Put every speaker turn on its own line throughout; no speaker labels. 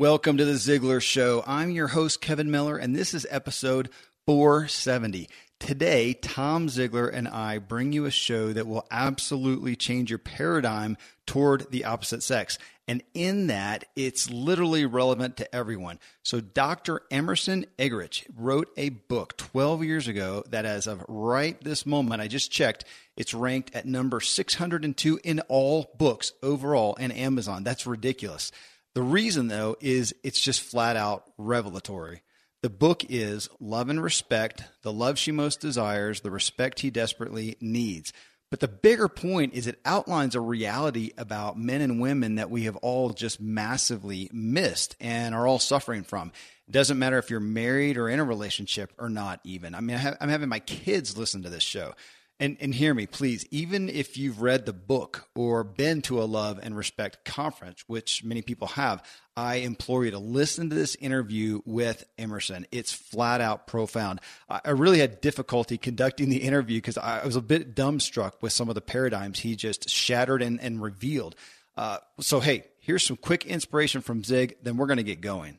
Welcome to the Ziglar Show. I'm your host, Kevin Miller, and this is episode 470. Today, Tom Ziglar and I bring you a show that will absolutely change your paradigm toward the opposite sex. And in that, it's literally relevant to everyone. So, Dr. Emerson Eggerichs wrote a book 12 years ago that, as of right this moment, I just checked, it's ranked at number 602 in all books overall in Amazon. That's ridiculous. The reason, though, is it's just flat out revelatory. The book is Love and Respect, the love she most desires, the respect he desperately needs. But the bigger point is it outlines a reality about men and women that we have all just massively missed and are all suffering from. It doesn't matter if you're married or in a relationship or not, even. I mean, I am having my kids listen to this show. And, and hear me, please. Even if you've read the book or been to a love and respect conference, which many people have, I implore you to listen to this interview with Emerson. It's flat out profound. I really had difficulty conducting the interview because I was a bit dumbstruck with some of the paradigms he just shattered and, and revealed. Uh, so, hey, here's some quick inspiration from Zig, then we're going to get going.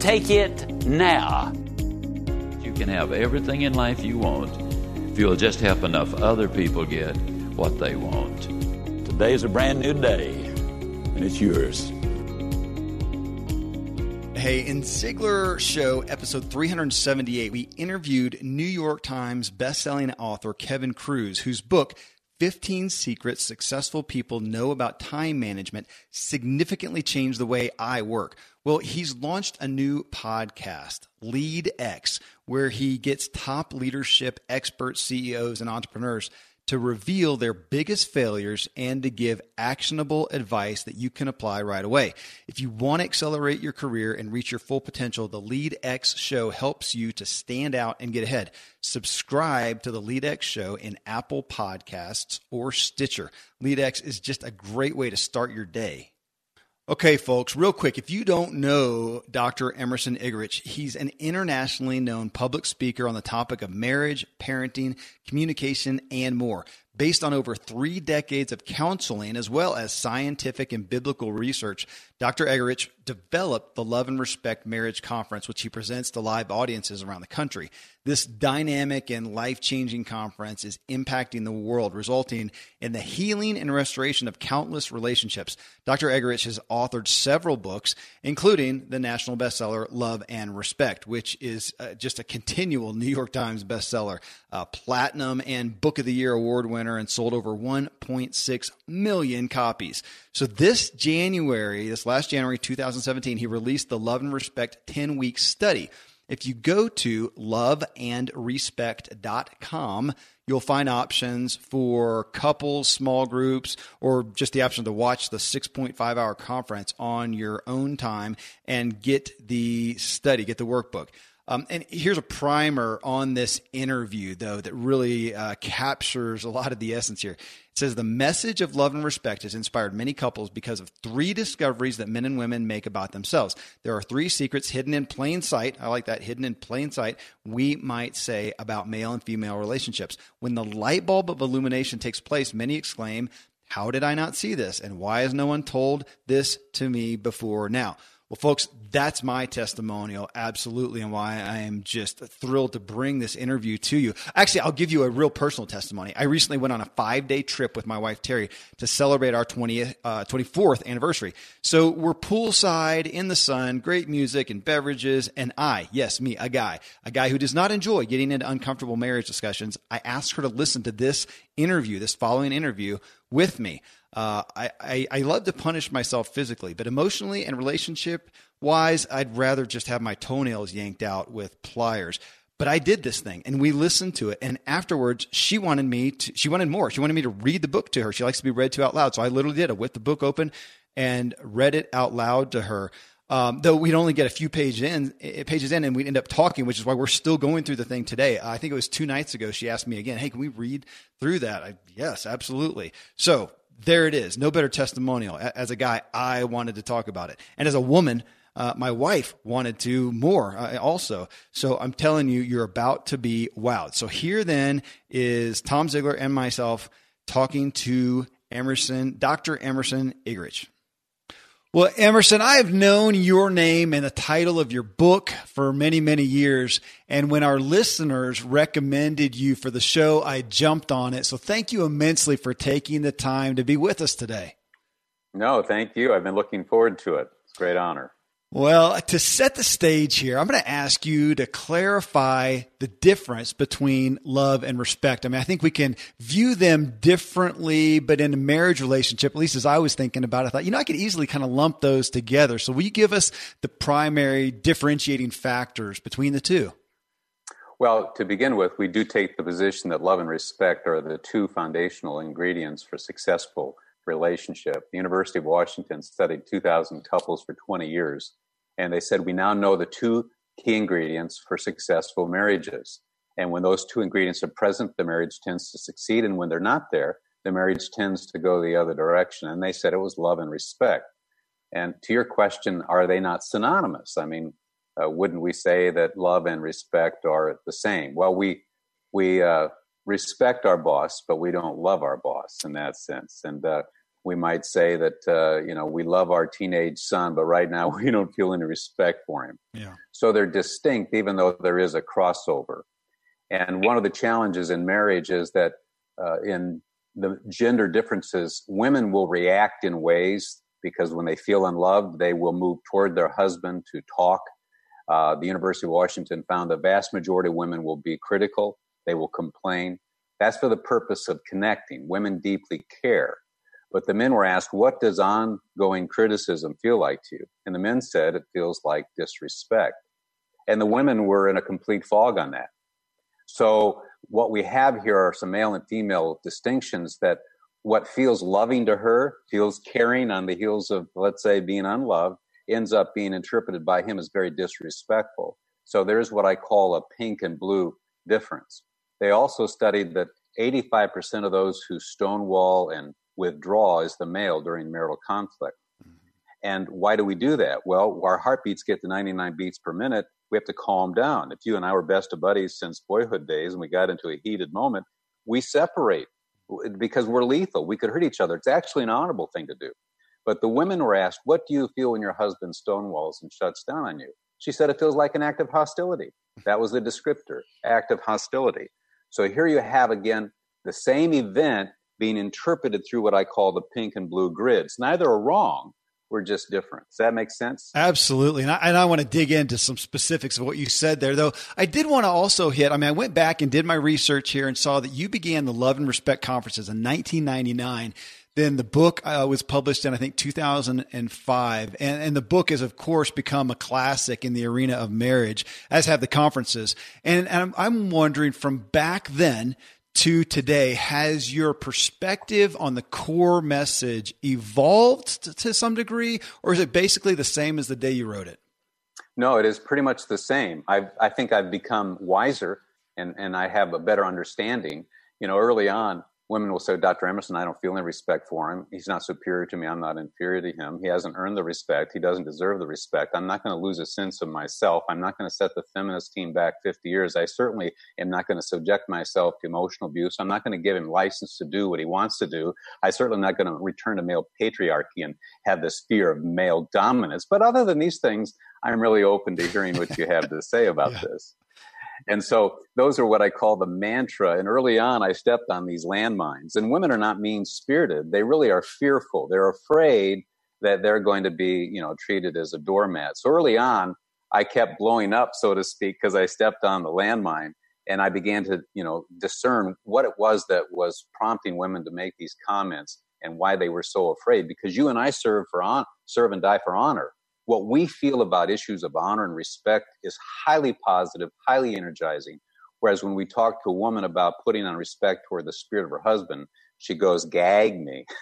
Take it now.
You can have everything in life you want if you'll just help enough other people get what they want.
Today is a brand new day, and it's yours.
Hey, in Ziglar Show, episode 378, we interviewed New York Times bestselling author Kevin Kruse, whose book, 15 secrets successful people know about time management significantly changed the way I work. Well, he's launched a new podcast, LEADx, where he gets top leadership experts, CEOs, and entrepreneurs to reveal their biggest failures and to give actionable advice that you can apply right away. If you want to accelerate your career and reach your full potential, the LEADx show helps you to stand out and get ahead. Subscribe to the LEADx show in Apple Podcasts or Stitcher. LEADx is just a great way to start your day. Okay, folks, real quick, if you don't know Dr. Emerson Eggerichs, he's an internationally known public speaker on the topic of marriage, parenting, communication, and more. Based on over three decades of counseling, as well as scientific and biblical research, Dr. Eggerichs developed the Love and Respect Marriage Conference, which he presents to live audiences around the country. This dynamic and life changing conference is impacting the world, resulting in the healing and restoration of countless relationships. Dr. Eggerichs has authored several books, including the national bestseller Love and Respect, which is uh, just a continual New York Times bestseller, uh, platinum and Book of the Year award winner, and sold over 1.6 million copies. So this January, this last January 2017, he released the Love and Respect 10 week study. If you go to loveandrespect.com, you'll find options for couples, small groups, or just the option to watch the 6.5 hour conference on your own time and get the study, get the workbook. Um, and here's a primer on this interview, though, that really uh, captures a lot of the essence here. Says the message of love and respect has inspired many couples because of three discoveries that men and women make about themselves. There are three secrets hidden in plain sight. I like that, hidden in plain sight, we might say about male and female relationships. When the light bulb of illumination takes place, many exclaim, How did I not see this? And why has no one told this to me before now? Well, folks, that's my testimonial, absolutely, and why I am just thrilled to bring this interview to you. Actually, I'll give you a real personal testimony. I recently went on a five day trip with my wife, Terry, to celebrate our 20th, uh, 24th anniversary. So we're poolside in the sun, great music and beverages, and I, yes, me, a guy, a guy who does not enjoy getting into uncomfortable marriage discussions, I asked her to listen to this interview, this following interview with me. Uh, I, I, I love to punish myself physically, but emotionally and relationship wise, I'd rather just have my toenails yanked out with pliers. But I did this thing and we listened to it. And afterwards, she wanted me to, she wanted more. She wanted me to read the book to her. She likes to be read to out loud. So I literally did. I whipped the book open and read it out loud to her. Um, though we'd only get a few pages in, eh, pages in, and we'd end up talking, which is why we're still going through the thing today. I think it was two nights ago. She asked me again, "Hey, can we read through that?" I, yes, absolutely. So there it is. No better testimonial. As a guy, I wanted to talk about it. And as a woman, uh, my wife wanted to more uh, also. So I'm telling you, you're about to be wowed. So here then is Tom Ziglar and myself talking to Emerson, Dr. Emerson Eggerichs. Well, Emerson, I have known your name and the title of your book for many, many years. And when our listeners recommended you for the show, I jumped on it. So thank you immensely for taking the time to be with us today.
No, thank you. I've been looking forward to it. It's a great honor.
Well, to set the stage here, I'm going to ask you to clarify the difference between love and respect. I mean, I think we can view them differently, but in a marriage relationship, at least as I was thinking about it, I thought, you know, I could easily kind of lump those together. So will you give us the primary differentiating factors between the two?
Well, to begin with, we do take the position that love and respect are the two foundational ingredients for successful relationship. The University of Washington studied 2,000 couples for 20 years, and they said we now know the two key ingredients for successful marriages. And when those two ingredients are present, the marriage tends to succeed. And when they're not there, the marriage tends to go the other direction. And they said it was love and respect. And to your question, are they not synonymous? I mean, uh, wouldn't we say that love and respect are the same? Well, we we uh, respect our boss, but we don't love our boss in that sense. And uh, we might say that uh, you know we love our teenage son, but right now we don't feel any respect for him.
Yeah.
So they're distinct, even though there is a crossover. And one of the challenges in marriage is that uh, in the gender differences, women will react in ways because when they feel unloved, they will move toward their husband to talk. Uh, the University of Washington found the vast majority of women will be critical. They will complain. That's for the purpose of connecting. Women deeply care. But the men were asked, what does ongoing criticism feel like to you? And the men said, it feels like disrespect. And the women were in a complete fog on that. So what we have here are some male and female distinctions that what feels loving to her, feels caring on the heels of, let's say, being unloved, ends up being interpreted by him as very disrespectful. So there's what I call a pink and blue difference. They also studied that 85% of those who stonewall and withdraw is the male during marital conflict. Mm-hmm. And why do we do that? Well, our heartbeats get to 99 beats per minute. We have to calm down. If you and I were best of buddies since boyhood days and we got into a heated moment, we separate. because we're lethal. We could hurt each other. It's actually an honorable thing to do. But the women were asked, What do you feel when your husband stonewalls and shuts down on you? She said, It feels like an act of hostility. That was the descriptor, act of hostility. So here you have again the same event being interpreted through what I call the pink and blue grids. Neither are wrong. We're just different. Does that make sense?
Absolutely. And I, and I want to dig into some specifics of what you said there, though. I did want to also hit, I mean, I went back and did my research here and saw that you began the Love and Respect conferences in 1999. Then the book uh, was published in, I think, 2005. And, and the book has, of course, become a classic in the arena of marriage, as have the conferences. And, and I'm, I'm wondering from back then to today, has your perspective on the core message evolved to, to some degree, or is it basically the same as the day you wrote it?
No, it is pretty much the same. i I think I've become wiser and, and I have a better understanding. You know, early on, women will say, Dr. Emerson, I don't feel any respect for him. He's not superior to me. I'm not inferior to him. He hasn't earned the respect. He doesn't deserve the respect. I'm not going to lose a sense of myself. I'm not going to set the feminist team back 50 years. I certainly am not going to subject myself to emotional abuse. I'm not going to give him license to do what he wants to do. I certainly am not going to return to male patriarchy and have this fear of male dominance. But other than these things, I'm really open to hearing what you have to say about yeah. this. And so those are what I call the mantra. And early on, I stepped on these landmines. And women are not mean spirited. They really are fearful. They're afraid that they're going to be, you know, treated as a doormat. So early on, I kept blowing up, so to speak, because I stepped on the landmine and I began to, you know, discern what it was that was prompting women to make these comments and why they were so afraid. Because you and I serve for on, serve and die for honor what we feel about issues of honor and respect is highly positive, highly energizing. Whereas when we talk to a woman about putting on respect toward the spirit of her husband, she goes, gag me.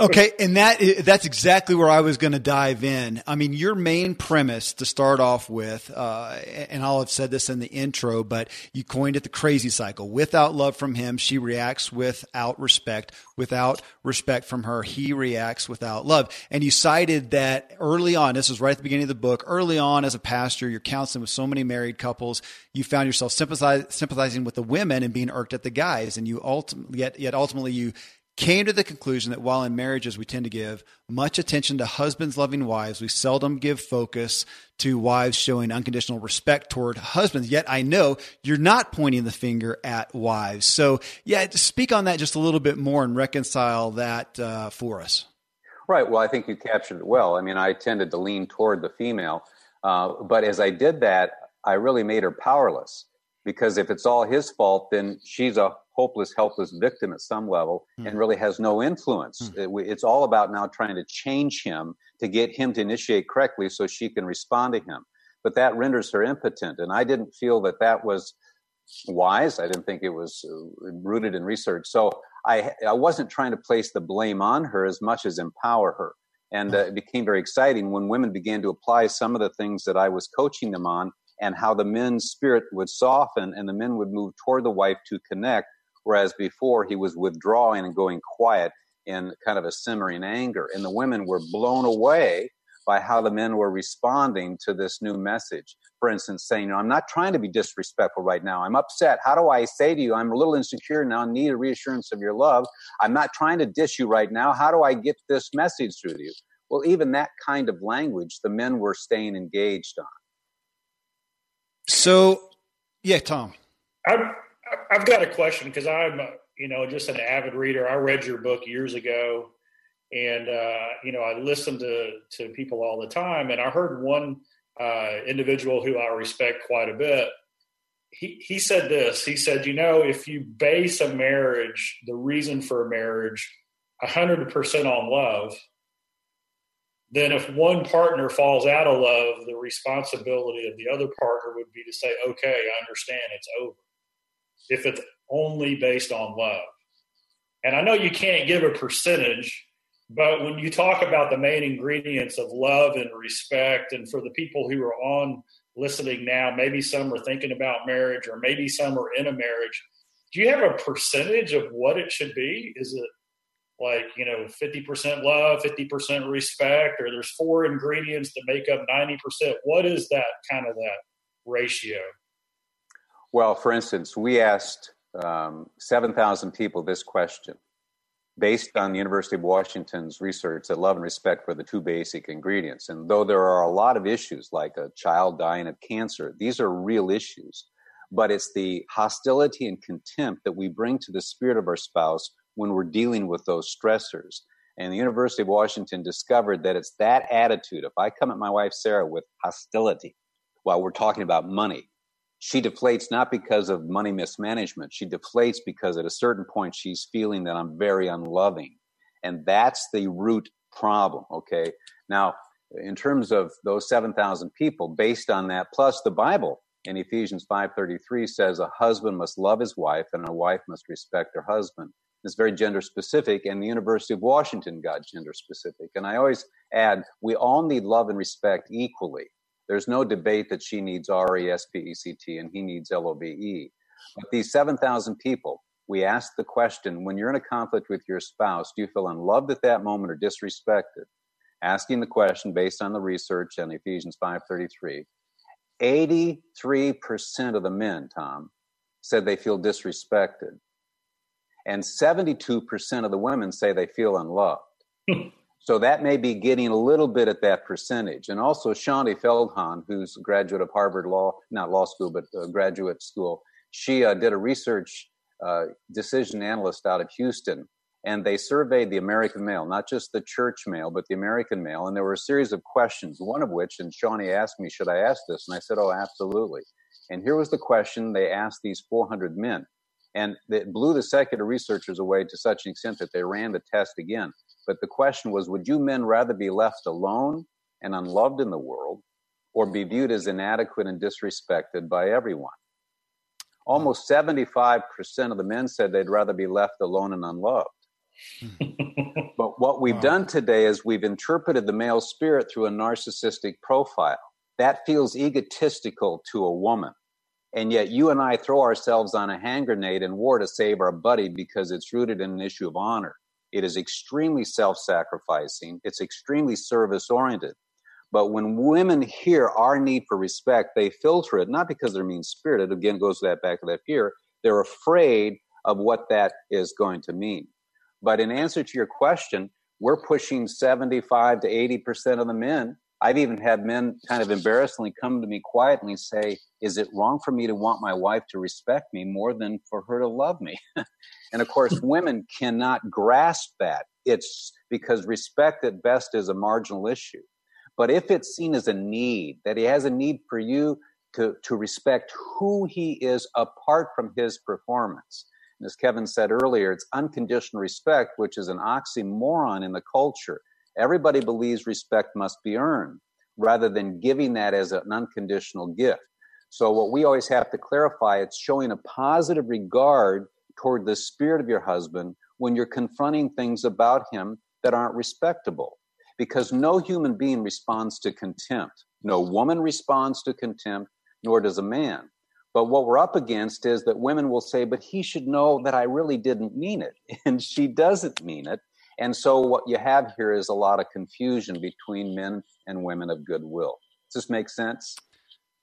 okay, and that that's exactly where I was going to dive in. I mean, your main premise to start off with, uh, and I'll have said this in the intro, but you coined it the crazy cycle. Without love from him, she reacts without respect. Without respect from her, he reacts without love. And you cited that early on. This was right at the beginning of the book. Early on, as a pastor, you're counseling with so many married couples. You found yourself sympathizing with the women and being irked at the guys, and you ultimately yet yet ultimately you came to the conclusion that while in marriages we tend to give much attention to husbands loving wives, we seldom give focus to wives showing unconditional respect toward husbands. Yet I know you're not pointing the finger at wives. So, yeah, speak on that just a little bit more and reconcile that uh, for us.
Right. Well, I think you captured it well. I mean, I tended to lean toward the female. Uh, but as I did that, I really made her powerless because if it's all his fault, then she's a hopeless, helpless victim at some level mm. and really has no influence. Mm. It, it's all about now trying to change him to get him to initiate correctly so she can respond to him. But that renders her impotent. And I didn't feel that that was wise. I didn't think it was uh, rooted in research. So I, I wasn't trying to place the blame on her as much as empower her. And uh, it became very exciting when women began to apply some of the things that I was coaching them on and how the men's spirit would soften and the men would move toward the wife to connect whereas before he was withdrawing and going quiet in kind of a simmering anger. And the women were blown away by how the men were responding to this new message. For instance, saying, you know, I'm not trying to be disrespectful right now. I'm upset. How do I say to you, I'm a little insecure now, need a reassurance of your love. I'm not trying to dish you right now. How do I get this message through to you? Well, even that kind of language, the men were staying engaged on.
So, yeah, Tom.
I'm, I've got a question because I'm, you know, just an avid reader. I read your book years ago, and uh, you know, I listen to to people all the time, and I heard one uh, individual who I respect quite a bit. He he said this. He said, you know, if you base a marriage, the reason for a marriage, hundred percent on love, then if one partner falls out of love, the responsibility of the other partner would be to say, okay, I understand, it's over if it's only based on love. And I know you can't give a percentage, but when you talk about the main ingredients of love and respect, and for the people who are on listening now, maybe some are thinking about marriage or maybe some are in a marriage. Do you have a percentage of what it should be? Is it like, you know, 50% love, 50% respect, or there's four ingredients that make up 90%? What is that kind of that ratio?
Well, for instance, we asked um, 7,000 people this question based on the University of Washington's research that love and respect were the two basic ingredients. And though there are a lot of issues like a child dying of cancer, these are real issues. But it's the hostility and contempt that we bring to the spirit of our spouse when we're dealing with those stressors. And the University of Washington discovered that it's that attitude. If I come at my wife Sarah with hostility while we're talking about money, she deflates not because of money mismanagement. She deflates because at a certain point she's feeling that I'm very unloving. And that's the root problem. Okay. Now, in terms of those 7,000 people, based on that, plus the Bible in Ephesians 5.33 says a husband must love his wife and a wife must respect her husband. It's very gender specific, and the University of Washington got gender specific. And I always add, we all need love and respect equally. There's no debate that she needs R E S P E C T and he needs L O V E. But these 7,000 people, we asked the question when you're in a conflict with your spouse, do you feel unloved at that moment or disrespected? Asking the question based on the research in Ephesians 5:33. 83% of the men, Tom, said they feel disrespected. And 72% of the women say they feel unloved. So that may be getting a little bit at that percentage. And also Shaunti Feldhahn, who's a graduate of Harvard Law, not law school, but graduate school, she uh, did a research uh, decision analyst out of Houston. And they surveyed the American male, not just the church male, but the American male. And there were a series of questions, one of which, and Shaunti asked me, should I ask this? And I said, oh, absolutely. And here was the question they asked these 400 men. And it blew the secular researchers away to such an extent that they ran the test again. But the question was would you men rather be left alone and unloved in the world or be viewed as inadequate and disrespected by everyone? Almost 75% of the men said they'd rather be left alone and unloved. but what we've wow. done today is we've interpreted the male spirit through a narcissistic profile. That feels egotistical to a woman. And yet you and I throw ourselves on a hand grenade in war to save our buddy because it's rooted in an issue of honor. It is extremely self sacrificing, it's extremely service oriented. But when women hear our need for respect, they filter it, not because they're mean spirited, again, goes to that back to that fear. They're afraid of what that is going to mean. But in answer to your question, we're pushing 75 to 80% of the men. I've even had men kind of embarrassingly come to me quietly and say, Is it wrong for me to want my wife to respect me more than for her to love me? And of course, women cannot grasp that. It's because respect at best is a marginal issue. But if it's seen as a need, that he has a need for you to, to respect who he is apart from his performance. And as Kevin said earlier, it's unconditional respect, which is an oxymoron in the culture. Everybody believes respect must be earned rather than giving that as an unconditional gift. So what we always have to clarify, it's showing a positive regard toward the spirit of your husband when you're confronting things about him that aren't respectable. Because no human being responds to contempt. No woman responds to contempt, nor does a man. But what we're up against is that women will say, but he should know that I really didn't mean it. And she doesn't mean it. And so what you have here is a lot of confusion between men and women of goodwill. Does this make sense?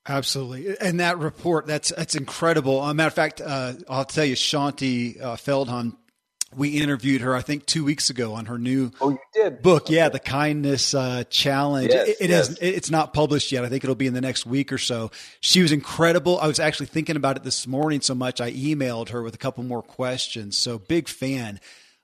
Absolutely, and that report that's that's incredible. Uh, matter of fact, uh, I'll tell you, Shaunti uh, Feldhahn. We interviewed her, I think, two weeks ago on her new
oh, you did.
book. Okay. Yeah, the Kindness uh, Challenge. Yes, it, it yes. It's not published yet. I think it'll be in the next week or so. She was incredible. I was actually thinking about it this morning so much. I emailed her with a couple more questions. So big fan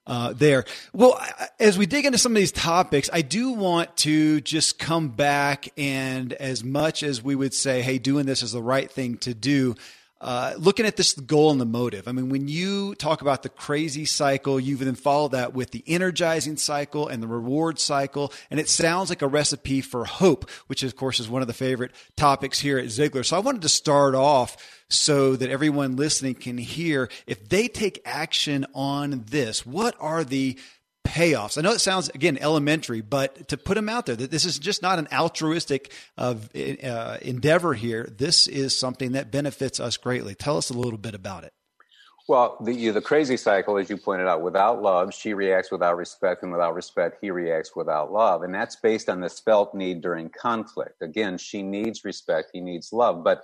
uh, there. Well, as we dig into some of these topics, I do want to just come back and, as much as we would say, hey, doing this is the right thing to do, uh, looking at this goal and the motive. I mean, when you talk about the crazy cycle, you've then follow that with the energizing cycle and the reward cycle. And it sounds like a recipe for hope, which of course is one of the favorite topics here at Ziglar. So I wanted to start off so that everyone listening can hear if they take action on this, what are the payoffs. I know it sounds again elementary, but to put them out there that this is just not an altruistic uh, uh, endeavor here. This is something that benefits us greatly. Tell us a little bit about it.
Well, the the crazy cycle, as you pointed out, without love, she reacts without respect, and without respect, he reacts without love, and that's based on this felt need during conflict. Again, she needs respect, he needs love, but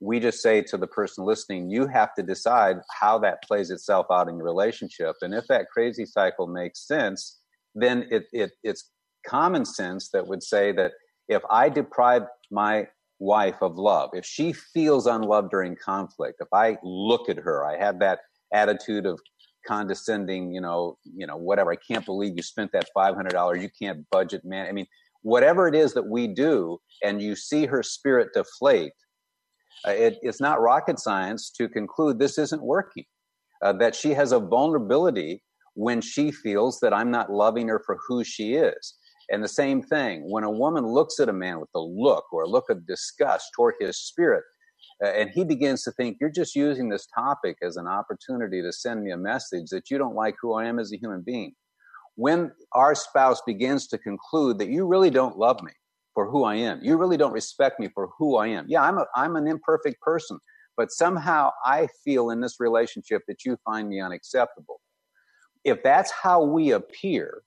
we just say to the person listening, you have to decide how that plays itself out in your relationship. And if that crazy cycle makes sense, then it, it it's common sense that would say that if I deprive my wife of love, if she feels unloved during conflict, if I look at her, I have that attitude of condescending, you know, you know, whatever. I can't believe you spent that five hundred dollars. You can't budget, man. I mean, whatever it is that we do, and you see her spirit deflate, uh, it, it's not rocket science to conclude this isn't working. Uh, that she has a vulnerability when she feels that I'm not loving her for who she is. And the same thing, when a woman looks at a man with a look or a look of disgust toward his spirit, uh, and he begins to think, You're just using this topic as an opportunity to send me a message that you don't like who I am as a human being. When our spouse begins to conclude that you really don't love me for who I am, you really don't respect me for who I am. Yeah, I'm, a, I'm an imperfect person, but somehow I feel in this relationship that you find me unacceptable. If that's how we appear,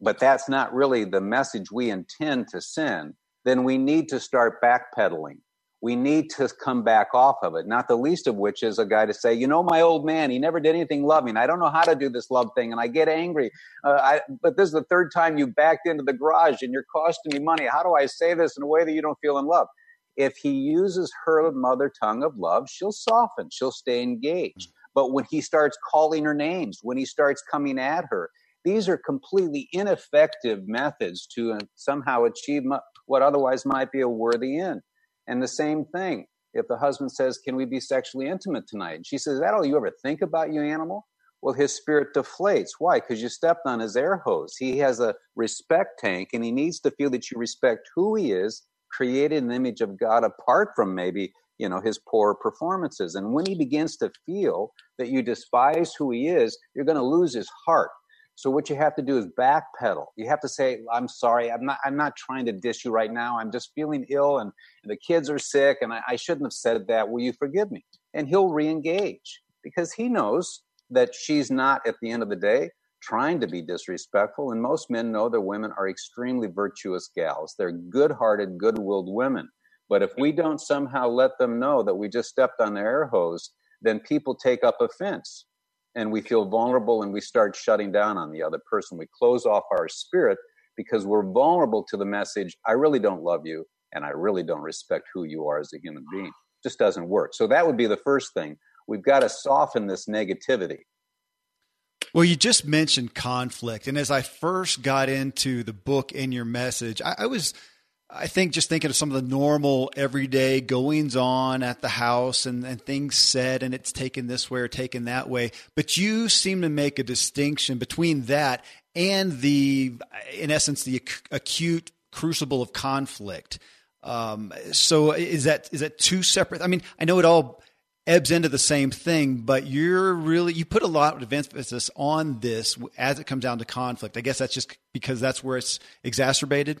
but that's not really the message we intend to send, then we need to start backpedaling. We need to come back off of it, not the least of which is a guy to say, you know, my old man, he never did anything loving. I don't know how to do this love thing, and I get angry. Uh, I, but this is the third time you backed into the garage and you're costing me money. How do I say this in a way that you don't feel in love? If he uses her mother tongue of love, she'll soften, she'll stay engaged. But when he starts calling her names, when he starts coming at her, these are completely ineffective methods to uh, somehow achieve what otherwise might be a worthy end. And the same thing, if the husband says, Can we be sexually intimate tonight? And she says, Is that all you ever think about, you animal? Well, his spirit deflates. Why? Because you stepped on his air hose. He has a respect tank and he needs to feel that you respect who he is, created in the image of God, apart from maybe you know his poor performances and when he begins to feel that you despise who he is you're going to lose his heart so what you have to do is backpedal. You have to say, "I'm sorry. I'm not. I'm not trying to dish you right now. I'm just feeling ill, and, and the kids are sick, and I, I shouldn't have said that. Will you forgive me?" And he'll reengage because he knows that she's not, at the end of the day, trying to be disrespectful. And most men know that women are extremely virtuous gals. They're good-hearted, good-willed women. But if we don't somehow let them know that we just stepped on their air hose, then people take up offense and we feel vulnerable and we start shutting down on the other person. We close off our spirit because we're vulnerable to the message, I really don't love you and I really don't respect who you are as a human being. It just doesn't work. So that would be the first thing. We've got to soften this negativity.
Well, you just mentioned conflict. And as I first got into the book and your message, I, I was I think just thinking of some of the normal everyday goings on at the house and, and things said and it's taken this way or taken that way. But you seem to make a distinction between that and the, in essence, the ac- acute crucible of conflict. Um, so is that is that two separate? I mean, I know it all ebbs into the same thing, but you're really you put a lot of emphasis on this as it comes down to conflict. I guess that's just because that's where it's exacerbated.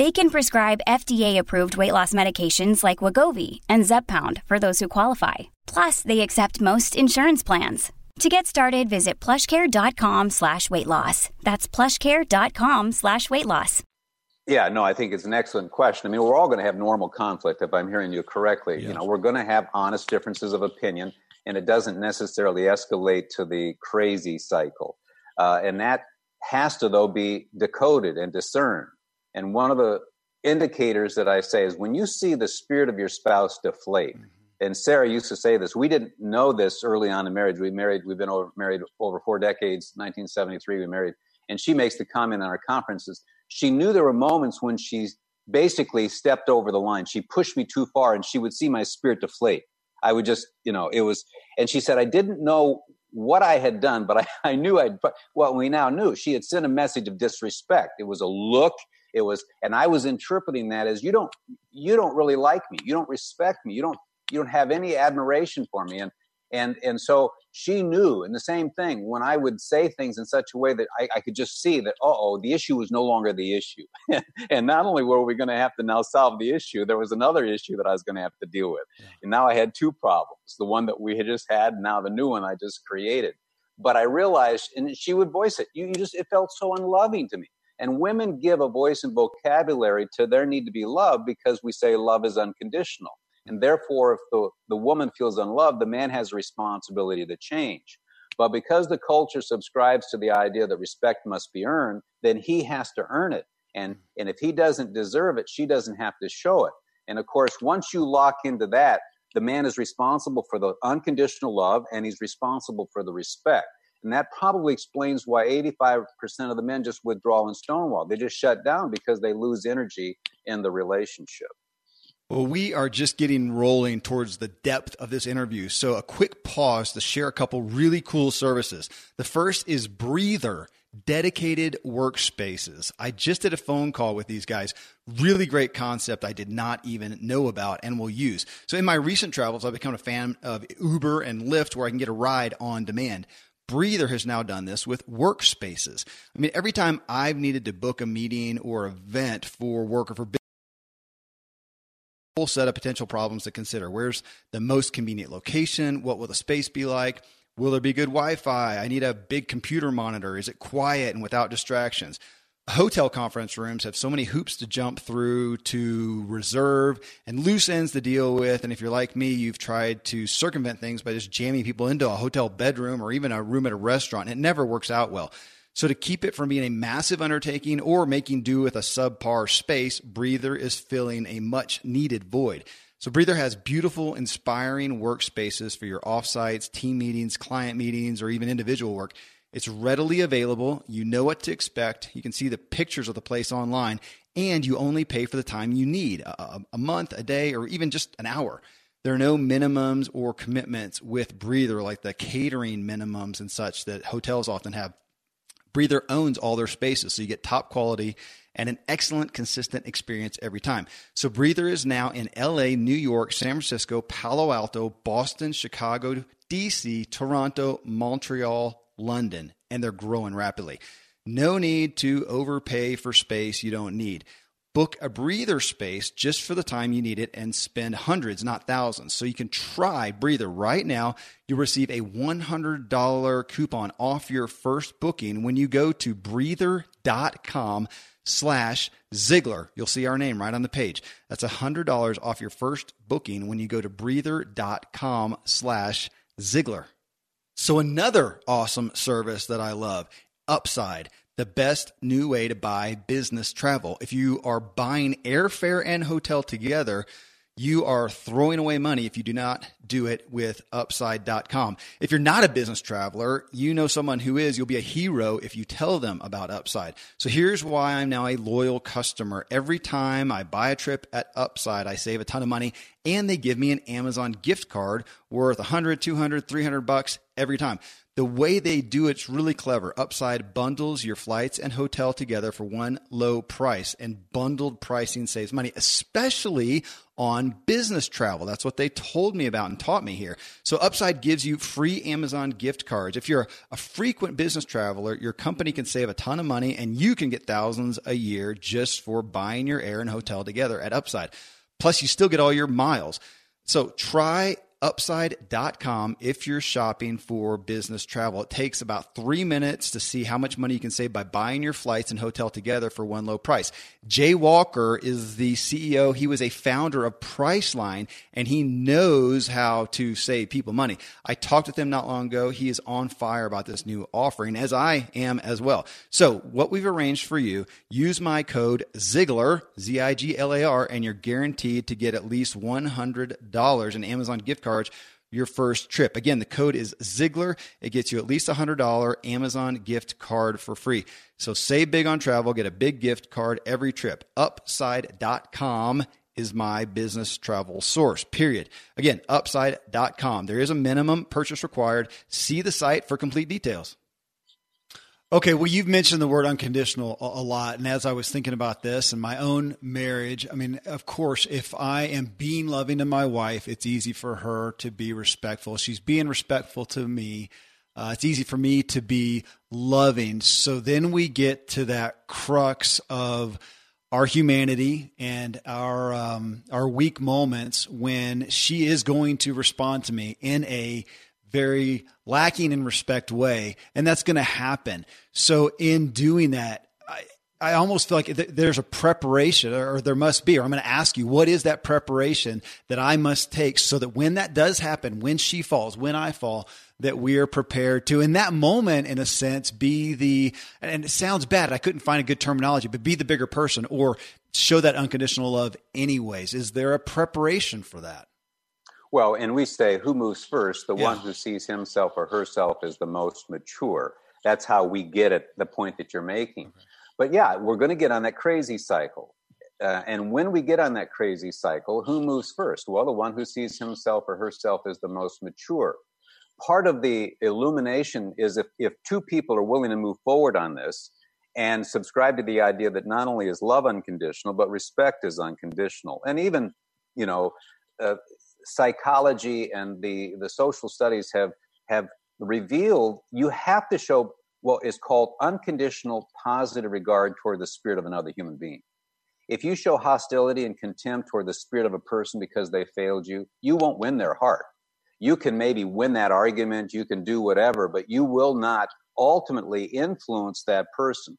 They can prescribe FDA-approved weight loss medications like Wegovy and Zepbound for those who qualify. Plus, they accept most insurance plans. To get started, visit plushcare.com slash weight loss. That's plushcare.com slash weight loss.
Yeah, no, I think it's an excellent question. I mean, we're all going to have normal conflict, if I'm hearing you correctly. Yes. You know, we're going to have honest differences of opinion, and it doesn't necessarily escalate to the crazy cycle. Uh, and that has to, though, be decoded and discerned. And one of the indicators that I say is when you see the spirit of your spouse deflate, mm-hmm. and Sarah used to say this, we didn't know this early on in marriage. We married, we've been over, married over four decades, 1973 we married. And she makes the comment on our conferences. She knew there were moments when she basically stepped over the line. She pushed me too far and she would see my spirit deflate. I would just, you know, it was, and she said, I didn't know what I had done, but I, I knew I'd, well, we now knew she had sent a message of disrespect. It was a look, it was, and I was interpreting that as you don't, you don't really like me. You don't respect me. You don't, you don't have any admiration for me. And, and, and so she knew, and the same thing, when I would say things in such a way that I, I could just see that, oh, the issue was no longer the issue. and not only were we going to have to now solve the issue, there was another issue that I was going to have to deal with. And now I had two problems the one that we had just had, and now the new one I just created. But I realized, and she would voice it, you, you just, it felt so unloving to me. And women give a voice and vocabulary to their need to be loved because we say love is unconditional. And therefore, if the, the woman feels unloved, the man has a responsibility to change. But because the culture subscribes to the idea that respect must be earned, then he has to earn it. And, and if he doesn't deserve it, she doesn't have to show it. And of course, once you lock into that, the man is responsible for the unconditional love and he's responsible for the respect. And that probably explains why 85% of the men just withdraw and stonewall. They just shut down because they lose energy in the relationship.
Well, we are just getting rolling towards the depth of this interview. So, a quick pause to share a couple really cool services. The first is Breather dedicated workspaces. I just did a phone call with these guys. Really great concept I did not even know about and will use. So, in my recent travels, I've become a fan of Uber and Lyft where I can get a ride on demand. Breather has now done this with workspaces. I mean, every time I've needed to book a meeting or event for work or for business, whole set of potential problems to consider. Where's the most convenient location? What will the space be like? Will there be good Wi Fi? I need a big computer monitor. Is it quiet and without distractions? Hotel conference rooms have so many hoops to jump through to reserve and loose ends to deal with. And if you're like me, you've tried to circumvent things by just jamming people into a hotel bedroom or even a room at a restaurant. It never works out well. So to keep it from being a massive undertaking or making do with a subpar space, Breather is filling a much needed void. So Breather has beautiful, inspiring workspaces for your offsites, team meetings, client meetings, or even individual work. It's readily available. You know what to expect. You can see the pictures of the place online, and you only pay for the time you need a, a, month, a day, or even just an hour. There are no minimums or commitments with Breather, like the catering minimums and such that hotels often have. Breather owns all their spaces, so you get top quality and an excellent, consistent experience every time. So Breather is now in LA, New York, San Francisco, Palo Alto, Boston, Chicago, DC, Toronto, Montreal, London, and they're growing rapidly. No need to overpay for space you don't need. Book a breather space just for the time you need it and spend hundreds, not thousands. So you can try Breather right now. You'll receive a $100 coupon off your first booking when you go to breather.com slash Ziglar. You'll see our name right on the page. That's $100 off your first booking when you go to breather.com slash Ziglar. So another awesome service that I love, Upside the best new way to buy business travel. If you are buying airfare and hotel together, you are throwing away money if you do not do it with upside.com. If you're not a business traveler, you know someone who is, you'll be a hero if you tell them about Upside. So here's why I'm now a loyal customer. Every time I buy a trip at Upside, I save a ton of money and they give me an Amazon gift card worth 100, 200, 300 bucks every time. The way they do it's really clever. Upside bundles your flights and hotel together for one low price, and bundled pricing saves money, especially on business travel. That's what they told me about and taught me here. So Upside gives you free Amazon gift cards. If you're a frequent business traveler, your company can save a ton of money and you can get thousands a year just for buying your air and hotel together at Upside. Plus, you still get all your miles. So try upside.com if you're shopping for business travel. It takes about three minutes to see how much money you can save by buying your flights and hotel together for one low price. Jay Walker is the CEO. He was a founder of Priceline and he knows how to save people money. I talked with him not long ago. He is on fire about this new offering, as I am as well. So, what we've arranged for you, use my code Ziglar, Z I G L A R, and you're guaranteed to get at least $100 in Amazon gift cards your first trip. Again, the code is Ziglar. It gets you at least a $100 Amazon gift card for free. So save big on travel, get a big gift card every trip. Upside.com is my business travel source, period. Again, upside.com. There is a minimum purchase required. See the site for complete details. Okay, well, you've mentioned the word unconditional a, lot. And as I was thinking about this and my own marriage, I mean, of course, if I am being loving to my wife, it's easy for her to be respectful. She's being respectful to me. Uh, it's easy for me to be loving. So then we get to that crux of our humanity and our um, our weak moments when she is going to respond to me in a very lacking in respect way, and that's going to happen. So, in doing that, I, I almost feel like there's a preparation, or there must be, or I'm going to ask you, what is that preparation that I must take so that when that does happen, when she falls, when I fall, that we are prepared to, in that moment, in a sense, be the, and it sounds bad, I couldn't find a good terminology, but be the bigger person or show that unconditional love anyways. Is there a preparation for that?
Well, and we say who moves first, the yeah. one who sees himself or herself as the most mature. That's how we get at the point that you're making. Okay. But yeah, we're going to get on that crazy cycle. Uh, and when we get on that crazy cycle, who moves first? Well, the one who sees himself or herself as the most mature. Part of the illumination is if, if two people are willing to move forward on this and subscribe to the idea that not only is love unconditional, but respect is unconditional. And even, you know, uh, psychology and the, the social studies have, have revealed you have to show what is called unconditional positive regard toward the spirit of another human being. If you show hostility and contempt toward the spirit of a person because they failed you, you won't win their heart. You can maybe win that argument, you can do whatever, but you will not ultimately influence that person.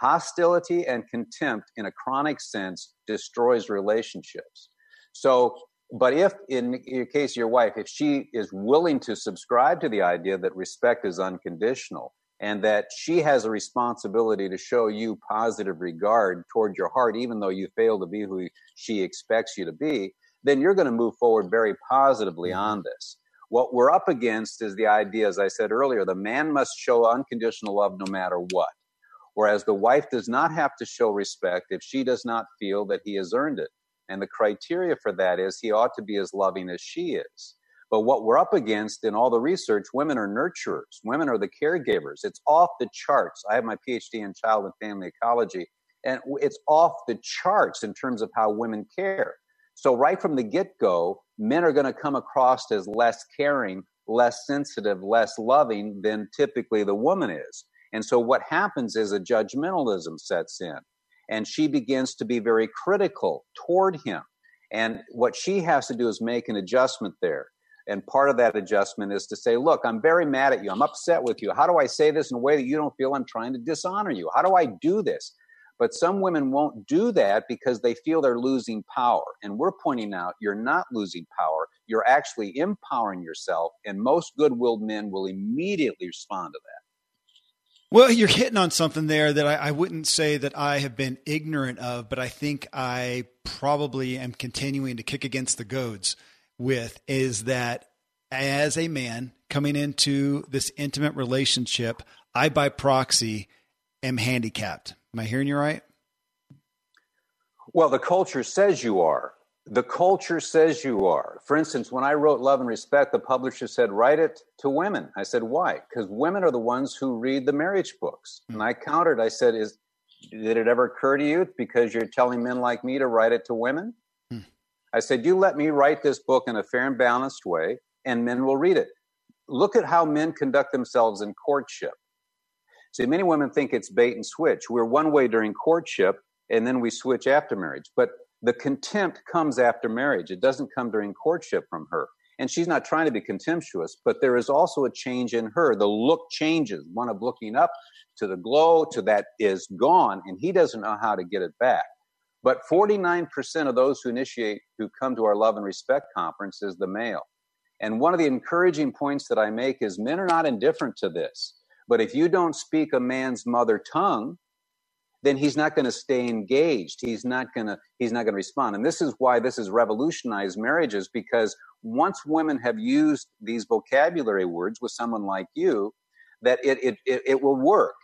Hostility and contempt in a chronic sense destroys relationships. So but if in your case your wife if she is willing to subscribe to the idea that respect is unconditional and that she has a responsibility to show you positive regard toward your heart even though you fail to be who she expects you to be then you're going to move forward very positively mm-hmm. on this. What we're up against is the idea as i said earlier the man must show unconditional love no matter what. Whereas the wife does not have to show respect if she does not feel that he has earned it and the criteria for that is he ought to be as loving as she is. But what we're up against in all the research, women are nurturers, women are the caregivers. It's off the charts. I have my PhD in child and family ecology, and it's off the charts in terms of how women care. So right from the get go, men are going to come across as less caring, less sensitive, less loving than typically the woman is. And so what happens is a judgmentalism sets in and she begins to be very critical toward him. And what she has to do is make an adjustment there. And part of that adjustment is to say, look, I'm very mad at you. I'm upset with you. How do I say this in a way that you don't feel I'm trying to dishonor you? How do I do this? But some women won't do that because they feel they're losing power. And we're pointing out you're not losing power. You're actually empowering yourself. And most good willed men will immediately respond to that.
Well, you're hitting on something there that I, I, wouldn't say that I have been ignorant of, but I think I probably am continuing to kick against the goads with is that as a man coming into this intimate relationship, I by proxy am handicapped. Am I hearing you right?
Well, the culture says you are. The culture says you are. For instance, when I wrote Love and Respect, the publisher said, write it to women. I said, why? Because women are the ones who read the marriage books. Mm-hmm. And I countered, I said, is did it ever occur to you because you're telling men like me to write it to women? Mm-hmm. I said, you let me write this book in a fair and balanced way, and men will read it. Look at how men conduct themselves in courtship. See, many women think it's bait and switch. We're one way during courtship, and then we switch after marriage. But the contempt comes after marriage. It doesn't come during courtship from her. And she's not trying to be contemptuous, but there is also a change in her. The look changes, one of looking up to the glow to that is gone, and he doesn't know how to get it back. But 49% of those who initiate, who come to our Love and Respect conference, is the male. And one of the encouraging points that I make is men are not indifferent to this. But if you don't speak a man's mother tongue, then he's not going to stay engaged. He's not going to he's not going to respond. And this is why this has revolutionized marriages because once women have used these vocabulary words with someone like you, that it it it, it will work.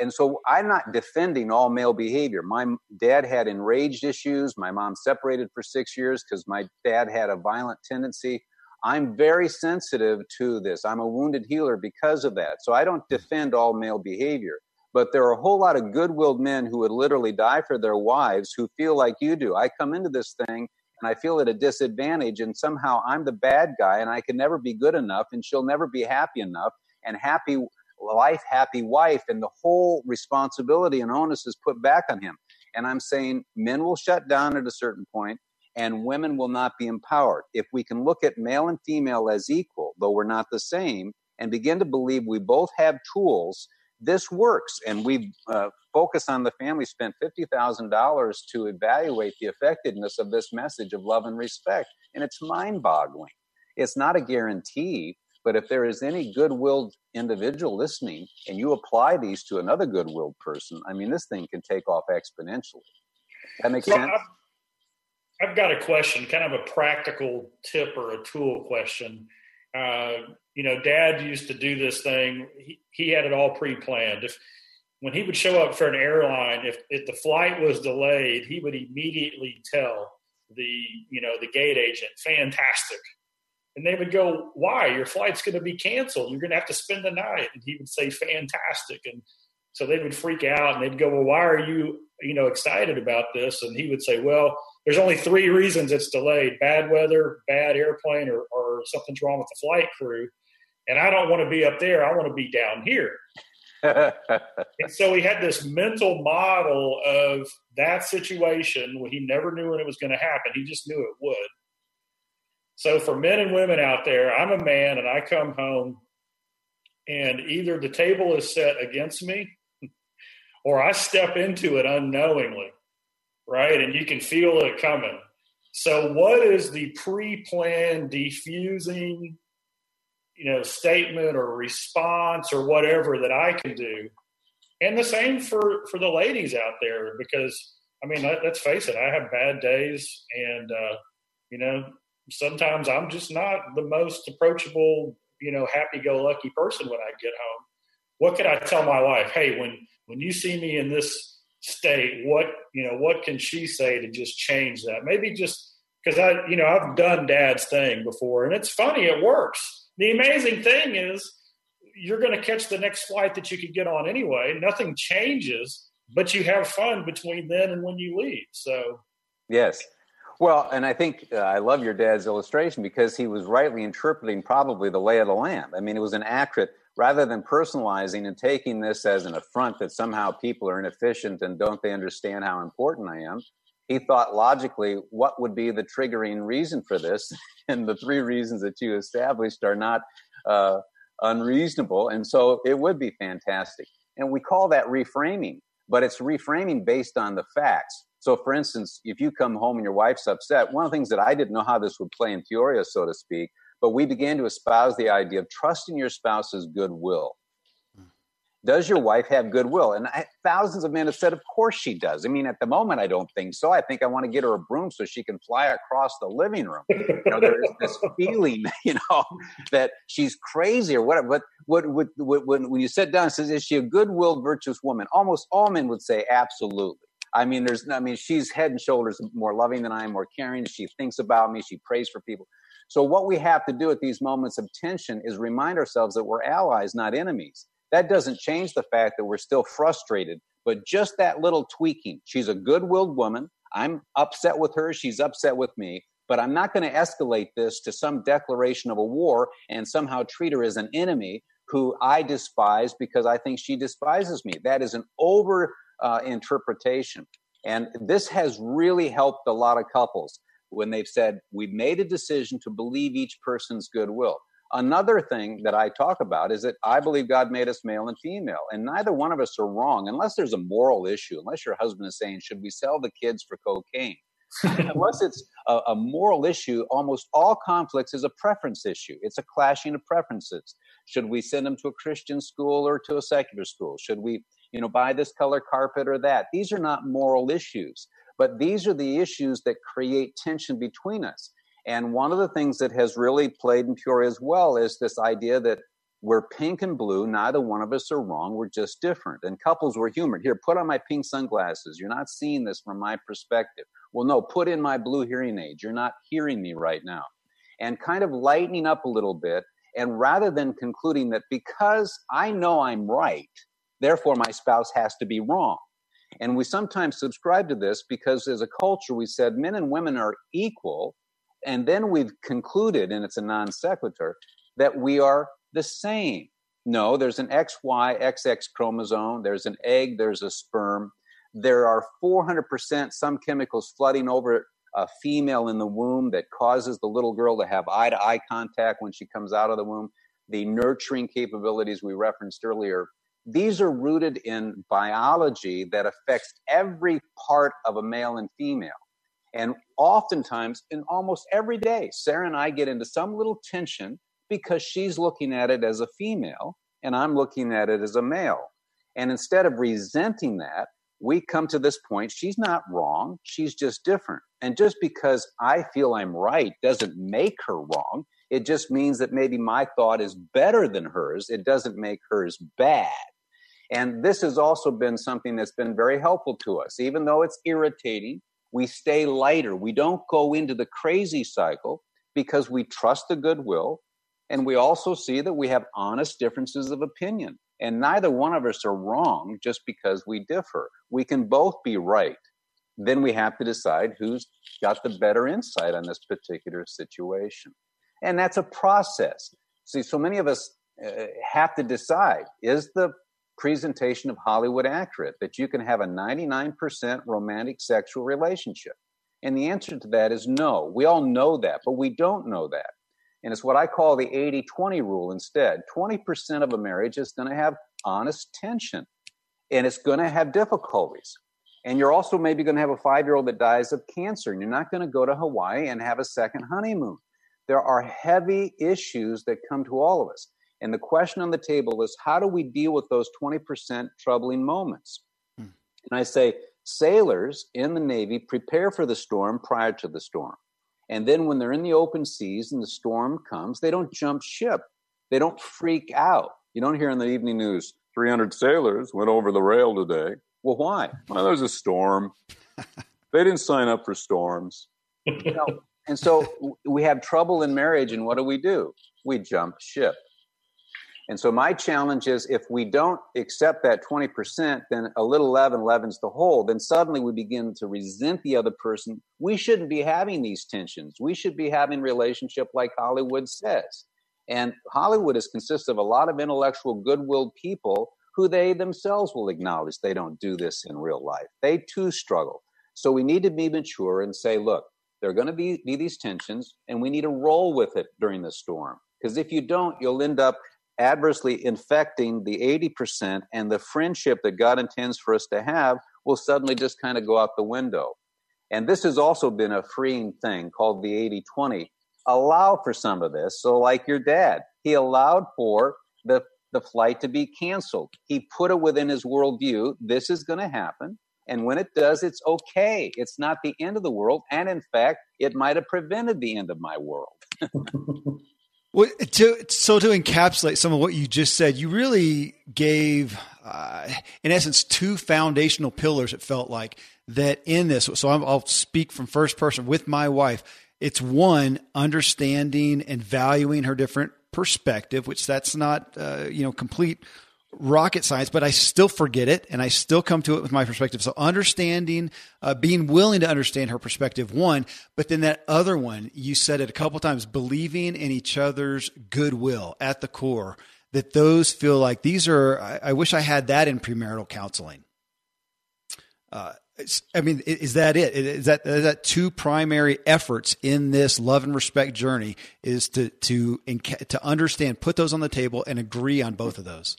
And so I'm not defending all male behavior. My dad had enraged issues. My mom separated for six years because my dad had a violent tendency. I'm very sensitive to this. I'm a wounded healer because of that. So I don't defend all male behavior. But there are a whole lot of good willed men who would literally die for their wives who feel like you do. I come into this thing and I feel at a disadvantage, and somehow I'm the bad guy and I can never be good enough, and she'll never be happy enough. And happy life, happy wife, and the whole responsibility and onus is put back on him. And I'm saying men will shut down at a certain point and women will not be empowered. If we can look at male and female as equal, though we're not the same, and begin to believe we both have tools this works. And we uh, focus on the family spent $50,000 to evaluate the effectiveness of this message of love and respect. And it's mind boggling. It's not a guarantee, but if there is any good willed individual listening and you apply these to another good willed person, I mean, this thing can take off exponentially. That makes sense?
I've, I've got a question, kind of a practical tip or a tool question. Uh, you know, dad used to do this thing. He, he had it all pre-planned. If when he would show up for an airline, if, if the flight was delayed, he would immediately tell the, you know, the gate agent, fantastic. And they would go, why? Your flight's going to be canceled. You're going to have to spend the night. And he would say, fantastic. And so they would freak out and they'd go, well, why are you, you know, excited about this? And he would say, well, there's only three reasons it's delayed bad weather, bad airplane, or, or something's wrong with the flight crew. And I don't want to be up there. I want to be down here. and so he had this mental model of that situation when he never knew when it was going to happen. He just knew it would. So for men and women out there, I'm a man and I come home and either the table is set against me or I step into it unknowingly right? And you can feel it coming. So, what is the pre-planned defusing, you know, statement or response or whatever that I can do? And the same for for the ladies out there, because I mean, let, us face it, I have bad days, and uh, you know, sometimes I'm just not the most approachable, you know, happy-go-lucky person when I get home. What can I tell my wife? Hey, when when you see me in this state what you know what can she say to just change that maybe just because i you know i've done dad's thing before and it's funny it works the amazing thing is you're going to catch the next flight that you could get on anyway nothing changes but you have fun between then and when you leave. So,
yes. Well, and I think uh, I love your dad's illustration because he was rightly interpreting probably the lay of the land. I mean, it was an accurate, rather than personalizing and taking this as an affront that somehow people are inefficient and don't they understand how important I am. He thought logically, what would be the triggering reason for this? And the three reasons that you established are not uh, unreasonable. And so it would be fantastic. And we call that reframing, but it's reframing based on the facts. So, for instance, if you come home and your wife's upset, one of the things that I didn't know how this would play in Peoria, so to speak, but we began to espouse the idea of trusting your spouse's goodwill. Hmm. Does your wife have goodwill? And I, thousands of men have said, Of course she does. I mean, at the moment, I don't think so. I think I want to get her a broom so she can fly across the living room. You know, there is this feeling, you know, that she's crazy or whatever. But what, what, what, when, when you sit down and says, Is she a goodwill, virtuous woman? Almost all men would say, Absolutely. I mean, there's, I mean, she's head and shoulders more loving than I am, more caring. She thinks about me. She prays for people. So what we have to do at these moments of tension is remind ourselves that we're allies, not enemies. That doesn't change the fact that we're still frustrated, but just that little tweaking. She's a good-willed woman. I'm upset with her. She's upset with me. But I'm not going to escalate this to some declaration of a war and somehow treat her as an enemy who I despise because I think she despises me. That is an over uh, interpretation. And this has really helped a lot of couples when they've said, We've made a decision to believe each person's goodwill. Another thing that I talk about is that I believe God made us male and female, and neither one of us are wrong unless there's a moral issue, unless your husband is saying, Should we sell the kids for cocaine? unless it's a, a, moral issue, almost all conflicts is a preference issue. It's a clashing of preferences. Should we send them to a Christian school or to a secular school? Should we you know, buy this color carpet or that. These are not moral issues, but these are the issues that create tension between us. And one of the things that has really played in Peoria as well is this idea that we're pink and blue. Neither one of us are wrong. We're just different. And couples were humored. Here, put on my pink sunglasses. You're not seeing this from my perspective. Well, no, put in my blue hearing aid. You're not hearing me right now. And kind of lightening up a little bit. And rather than concluding that because I know I'm right, Therefore, my spouse has to be wrong. And we sometimes subscribe to this because as a culture, we said men and women are equal. And then we've concluded, and it's a non sequitur, that we are the same. No, there's an XY, XX chromosome, there's an egg, there's a sperm. There are 400% some chemicals flooding over a female in the womb that causes the little girl to have eye to eye contact when she comes out of the womb. The nurturing capabilities we referenced earlier these are rooted in biology that affects every part of a male and female. And oftentimes, in almost every day, Sarah and I get into some little tension because she's looking at it as a female and I'm looking at it as a male. And instead of resenting that, we come to this point she's not wrong, she's just different. And just because I feel I'm right doesn't make her wrong. It just means that maybe my thought is better than hers. It doesn't make hers bad. And this has also been something that's been very helpful to us. Even though it's irritating, we stay lighter. We don't go into the crazy cycle because we trust the goodwill. And we also see that we have honest differences of opinion. And neither one of us are wrong just because we differ. We can both be right. Then we have to decide who's got the better insight on this particular situation. And that's a process. See, so many of us uh, have to decide is the presentation of Hollywood accurate that you can have a 99% romantic sexual relationship? And the answer to that is no. We all know that, but we don't know that. And it's what I call the 80 20 rule instead. 20% of a marriage is going to have honest tension and it's going to have difficulties. And you're also maybe going to have a five year old that dies of cancer and you're not going to go to Hawaii and have a second honeymoon. There are heavy issues that come to all of us. And the question on the table is how do we deal with those 20% troubling moments? Hmm. And I say, sailors in the Navy prepare for the storm prior to the storm. And then when they're in the open seas and the storm comes, they don't jump ship. They don't freak out. You don't hear in the evening news, 300 sailors went over the rail today. Well, why? Well, there's a storm. they didn't sign up for storms. You know, and so we have trouble in marriage, and what do we do? We jump ship. And so my challenge is if we don't accept that 20%, then a little leaven leavens the whole, then suddenly we begin to resent the other person. We shouldn't be having these tensions. We should be having relationship like Hollywood says. And Hollywood is consists of a lot of intellectual goodwill people who they themselves will acknowledge they don't do this in real life. They too struggle. So we need to be mature and say, look, there are going to be, be these tensions and we need to roll with it during the storm. Because if you don't, you'll end up adversely infecting the 80% and the friendship that God intends for us to have will suddenly just kind of go out the window. And this has also been a freeing thing called the 80 20. Allow for some of this. So, like your dad, he allowed for the, the flight to be canceled. He put it within his worldview. This is going to happen. And when it does, it's okay. It's not the end of the world. And in fact, it might have prevented the end of my world.
Well, to, so to encapsulate some of what you just said, you really gave, uh, in essence, two foundational pillars. It felt like that in this. So i will speak from first person with my wife. It's one understanding and valuing her different perspective, which that's not, uh, you know, complete rocket science, but I still forget it and I still come to it with my perspective. So understanding, uh, being willing to understand her perspective, one, but then that other one, you said it a couple times, believing in each other's goodwill at the core, that those feel like these are, I, I wish I had that in premarital counseling. Uh, I mean, is that it? Is that is that two primary efforts in this love and respect journey? Is to to to understand, put those on the table, and agree on both of those.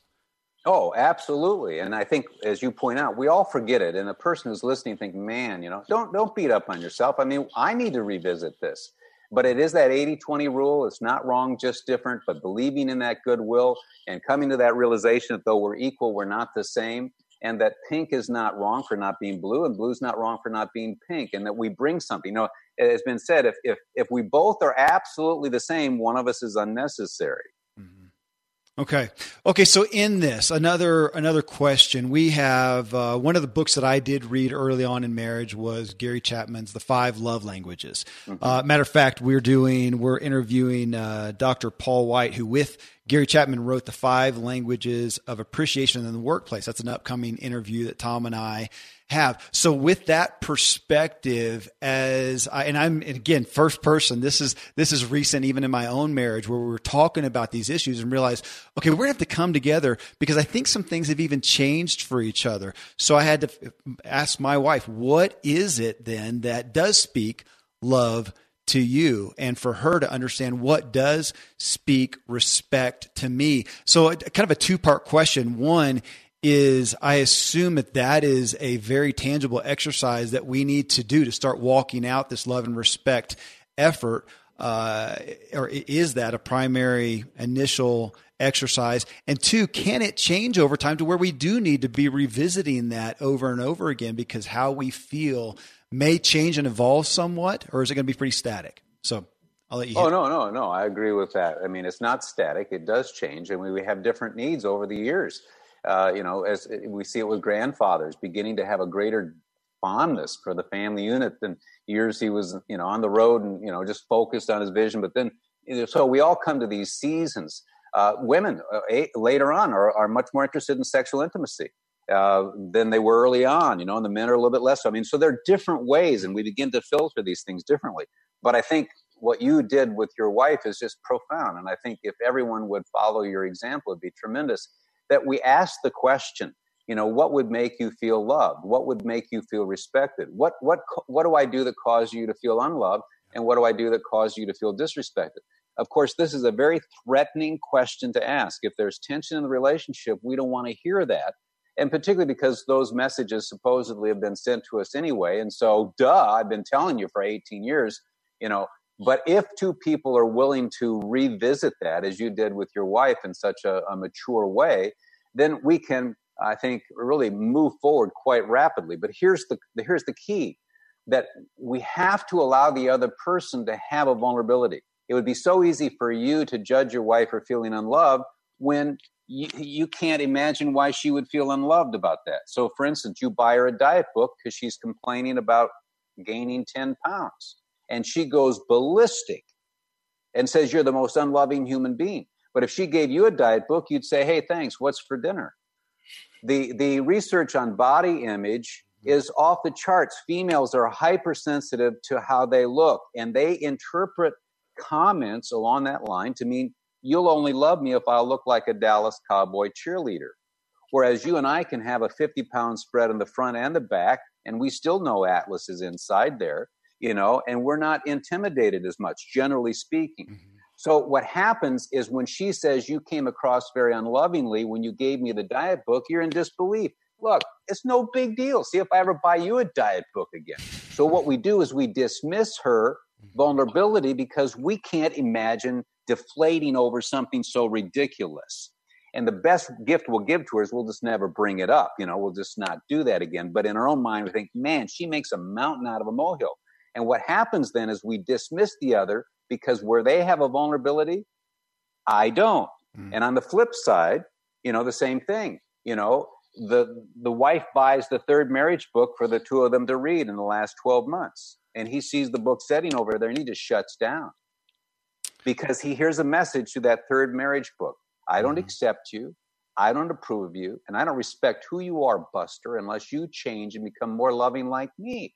Oh, absolutely. And I think, as you point out, we all forget it. And the person who's listening think, man, you know, don't don't beat up on yourself. I mean, I need to revisit this. But it is that 80-20 rule. It's not wrong, just different. But believing in that goodwill and coming to that realization that though we're equal, we're not the same. And that pink is not wrong for not being blue, and blue's not wrong for not being pink, and that we bring something. You know, it has been said if if if we both are absolutely the same, one of us is unnecessary.
Okay. Okay. So in this, another another question we have. Uh, one of the books that I did read early on in marriage was Gary Chapman's The Five Love Languages. Mm-hmm. Uh, matter of fact, we're doing we're interviewing uh, Dr. Paul White, who with Gary Chapman wrote The Five Languages of Appreciation in the Workplace. That's an upcoming interview that Tom and I have. So with that perspective as I, and I'm, and again, first person, this is, this is recent even in my own marriage where we were talking about these issues and realized, okay, we're gonna have to come together because I think some things have even changed for each other. So I had to ask my wife, what is it then that does speak love to you and for her to understand what does speak respect to me. So kind of a two part question. One is I assume that that is a very tangible exercise that we need to do to start walking out this love and respect effort. Uh, or is that a primary initial exercise? And two, can it change over time to where we do need to be revisiting that over and over again because how we feel may change and evolve somewhat, or is it going to be pretty static? So I'll let you.
Oh no, no, no! I agree with that. I mean, it's not static; it does change, and we, we have different needs over the years. Uh, you know, as we see it with grandfathers beginning to have a greater fondness for the family unit than years he was, you know, on the road and you know just focused on his vision. But then, so we all come to these seasons. Uh, women uh, later on are, are much more interested in sexual intimacy uh, than they were early on, you know, and the men are a little bit less. I mean, so there are different ways, and we begin to filter these things differently. But I think what you did with your wife is just profound. And I think if everyone would follow your example, it'd be tremendous that we ask the question, you know, what would make you feel loved? What would make you feel respected? What, what, what do I do that causes you to feel unloved? And what do I do that causes you to feel disrespected? Of course, this is a very threatening question to ask. If there's tension in the relationship, we don't want to hear that and particularly because those messages supposedly have been sent to us anyway. And so, duh, I've been telling you for 18 years, you know. But if two people are willing to revisit that, as you did with your wife in such a, a mature way, then we can, I think, really move forward quite rapidly. But here's the here's the key: that we have to allow the other person to have a vulnerability. It would be so easy for you to judge your wife for feeling unloved when you, you can't imagine why she would feel unloved about that. So, for instance, you buy her a diet book because she's complaining about gaining 10 pounds, and she goes ballistic and says, You're the most unloving human being. But if she gave you a diet book, you'd say, "Hey, thanks. What's for dinner?" The the research on body image is off the charts. Females are hypersensitive to how they look, and they interpret comments along that line to mean you'll only love me if I look like a Dallas Cowboy cheerleader. Whereas you and I can have a 50 pound spread in the front and the back, and we still know Atlas is inside there, you know, and we're not intimidated as much, generally speaking. Mm-hmm. So what happens is when she says you came across very unlovingly when you gave me the diet book, you're in disbelief. Look, it's no big deal. See if I ever buy you a diet book again. So what we do is we dismiss her vulnerability because we can't imagine deflating over something so ridiculous. And the best gift we'll give to her is we'll just never bring it up. You know, we'll just not do that again. But in our own mind, we think, man, she makes a mountain out of a molehill. And what happens then is we dismiss the other because where they have a vulnerability, I don't. Mm. And on the flip side, you know, the same thing. You know, the the wife buys the third marriage book for the two of them to read in the last 12 months. And he sees the book setting over there and he just shuts down because he hears a message to that third marriage book. I don't mm-hmm. accept you. I don't approve of you. And I don't respect who you are, Buster, unless you change and become more loving like me.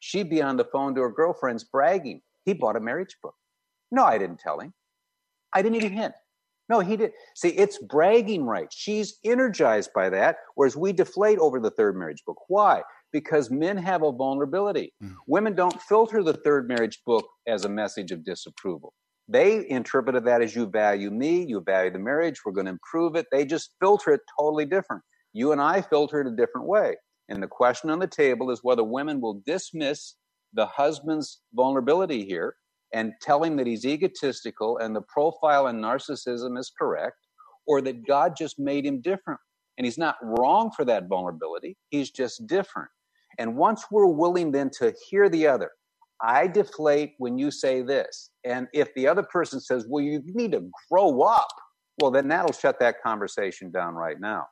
she'd be on the phone to her girlfriends bragging he bought a marriage book. No, I didn't tell him. I didn't even hint. No, he did. See, it's bragging rights. She's energized by that, whereas we deflate over the third marriage book. Why? Because men have a vulnerability. Mm. Women don't filter the third marriage book as a message of disapproval. They interpreted that as you value me, you value the marriage, we're going to improve it. They just filter it totally different. You and I filter it a different way. And the question on the table is whether women will dismiss the husband's vulnerability here and tell him that he's egotistical and the profile and narcissism is correct, or that God just made him different. And he's not wrong for that vulnerability, he's just different. And once we're willing then to hear the other, I deflate when you say this. And if the other person says, well, you need to grow up, well, then that'll shut that conversation down right now.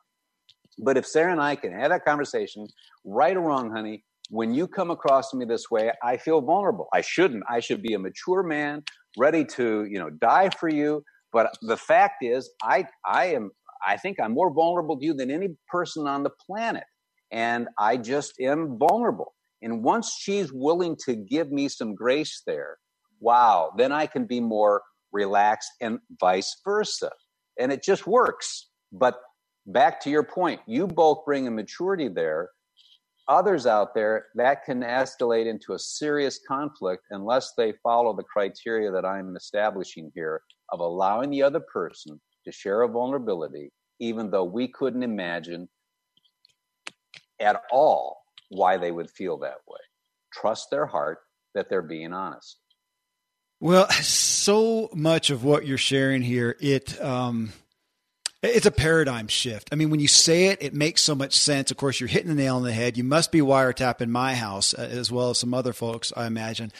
But if Sarah and I can have that conversation, right or wrong, honey, when you come across me this way, I feel vulnerable. I shouldn't. I should be a mature man, ready to, you know, die for you. But the fact is, I, I am, I think I'm more vulnerable to you than any person on the planet. And I just am vulnerable. And once she's willing to give me some grace there, wow, then I can be more relaxed and vice versa. And it just works. But back to your point, you both bring a maturity there others out there that can escalate into a serious conflict unless they follow the criteria that I'm establishing here of allowing the other person to share a vulnerability, even though we couldn't imagine at all why they would feel that way. Trust their heart that they're being honest.
Well, so much of what you're sharing here, it um, it's a paradigm shift. I mean, when you say it, it makes so much sense. Of course, you're hitting the nail on the head. You must be wiretapping my house uh, as well as some other folks, I imagine.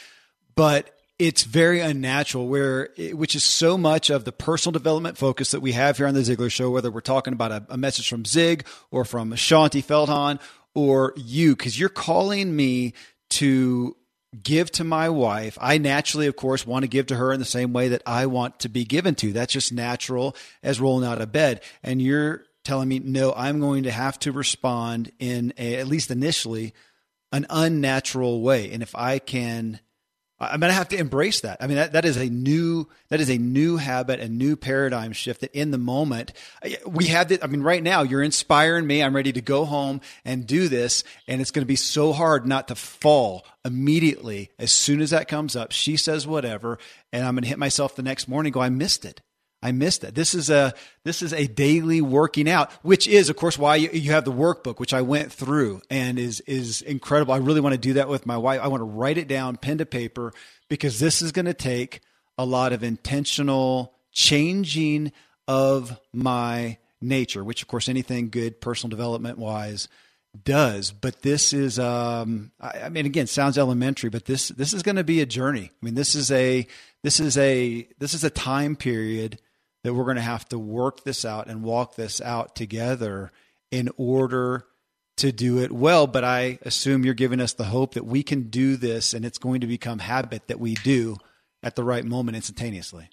But it's very unnatural where which is so much of the personal development focus that we have here on the Ziglar show whether we're talking about a, a message from Zig or from Shaunti Feldhahn or you cuz you're calling me to give to my wife I naturally of course want to give to her in the same way that I want to be given to. That's just natural as rolling out of bed. And you're telling me no I'm going to have to respond in a, at least initially an unnatural way. And if I can I'm going to have to embrace that. I mean, that, that is a new, that is a new habit, a new paradigm shift that in the moment we have that. I mean, right now you're inspiring me. I'm ready to go home and do this. And it's going to be so hard not to fall immediately as soon as that comes up. She says whatever. And I'm going to hit myself the next morning go, I missed it. I missed it. This is a this is a daily working out, which is, of course, why you, you, have the workbook, which I went through and is is incredible. I really want to do that with my wife. I want to write it down, pen to paper, because this is going to take a lot of intentional changing of my nature, which, of course, anything good personal development wise does. But this is, um, I, I mean, again, sounds elementary, but this this is going to be a journey. I mean, this is a this is a this is a time period that we're going to have to work this out and walk this out together in order to do it well. But I assume you're giving us the hope that we can do this and it's going to become habit that we do at the right moment instantaneously.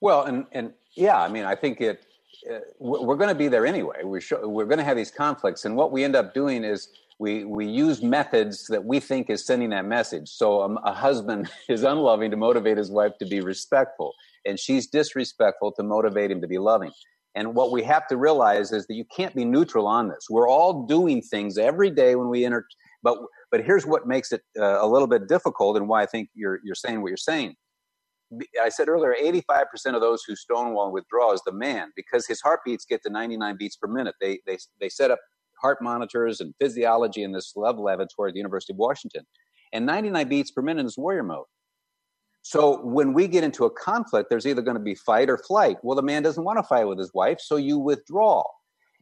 Well, and, and yeah, I mean, I think it, uh, we're going to be there anyway. We're, show, we're going to have these conflicts. And what we end up doing is we, we use methods that we think is sending that message. So um, a husband is unloving to motivate his wife to be respectful and she's disrespectful to motivate him to be loving. And what we have to realize is that you can't be neutral on this. We're all doing things every day when we enter, but but here's what makes it uh, a little bit difficult, and why I think you're you're saying what you're saying. I said earlier, 85% of those who stonewall withdraw is the man because his heartbeats get to 99 beats per minute. They they they set up heart monitors and physiology in this love laboratory at the University of Washington, and 99 beats per minute is warrior mode. So when we get into a conflict, there's either going to be fight or flight. Well, the man doesn't want to fight with his wife, so you withdraw.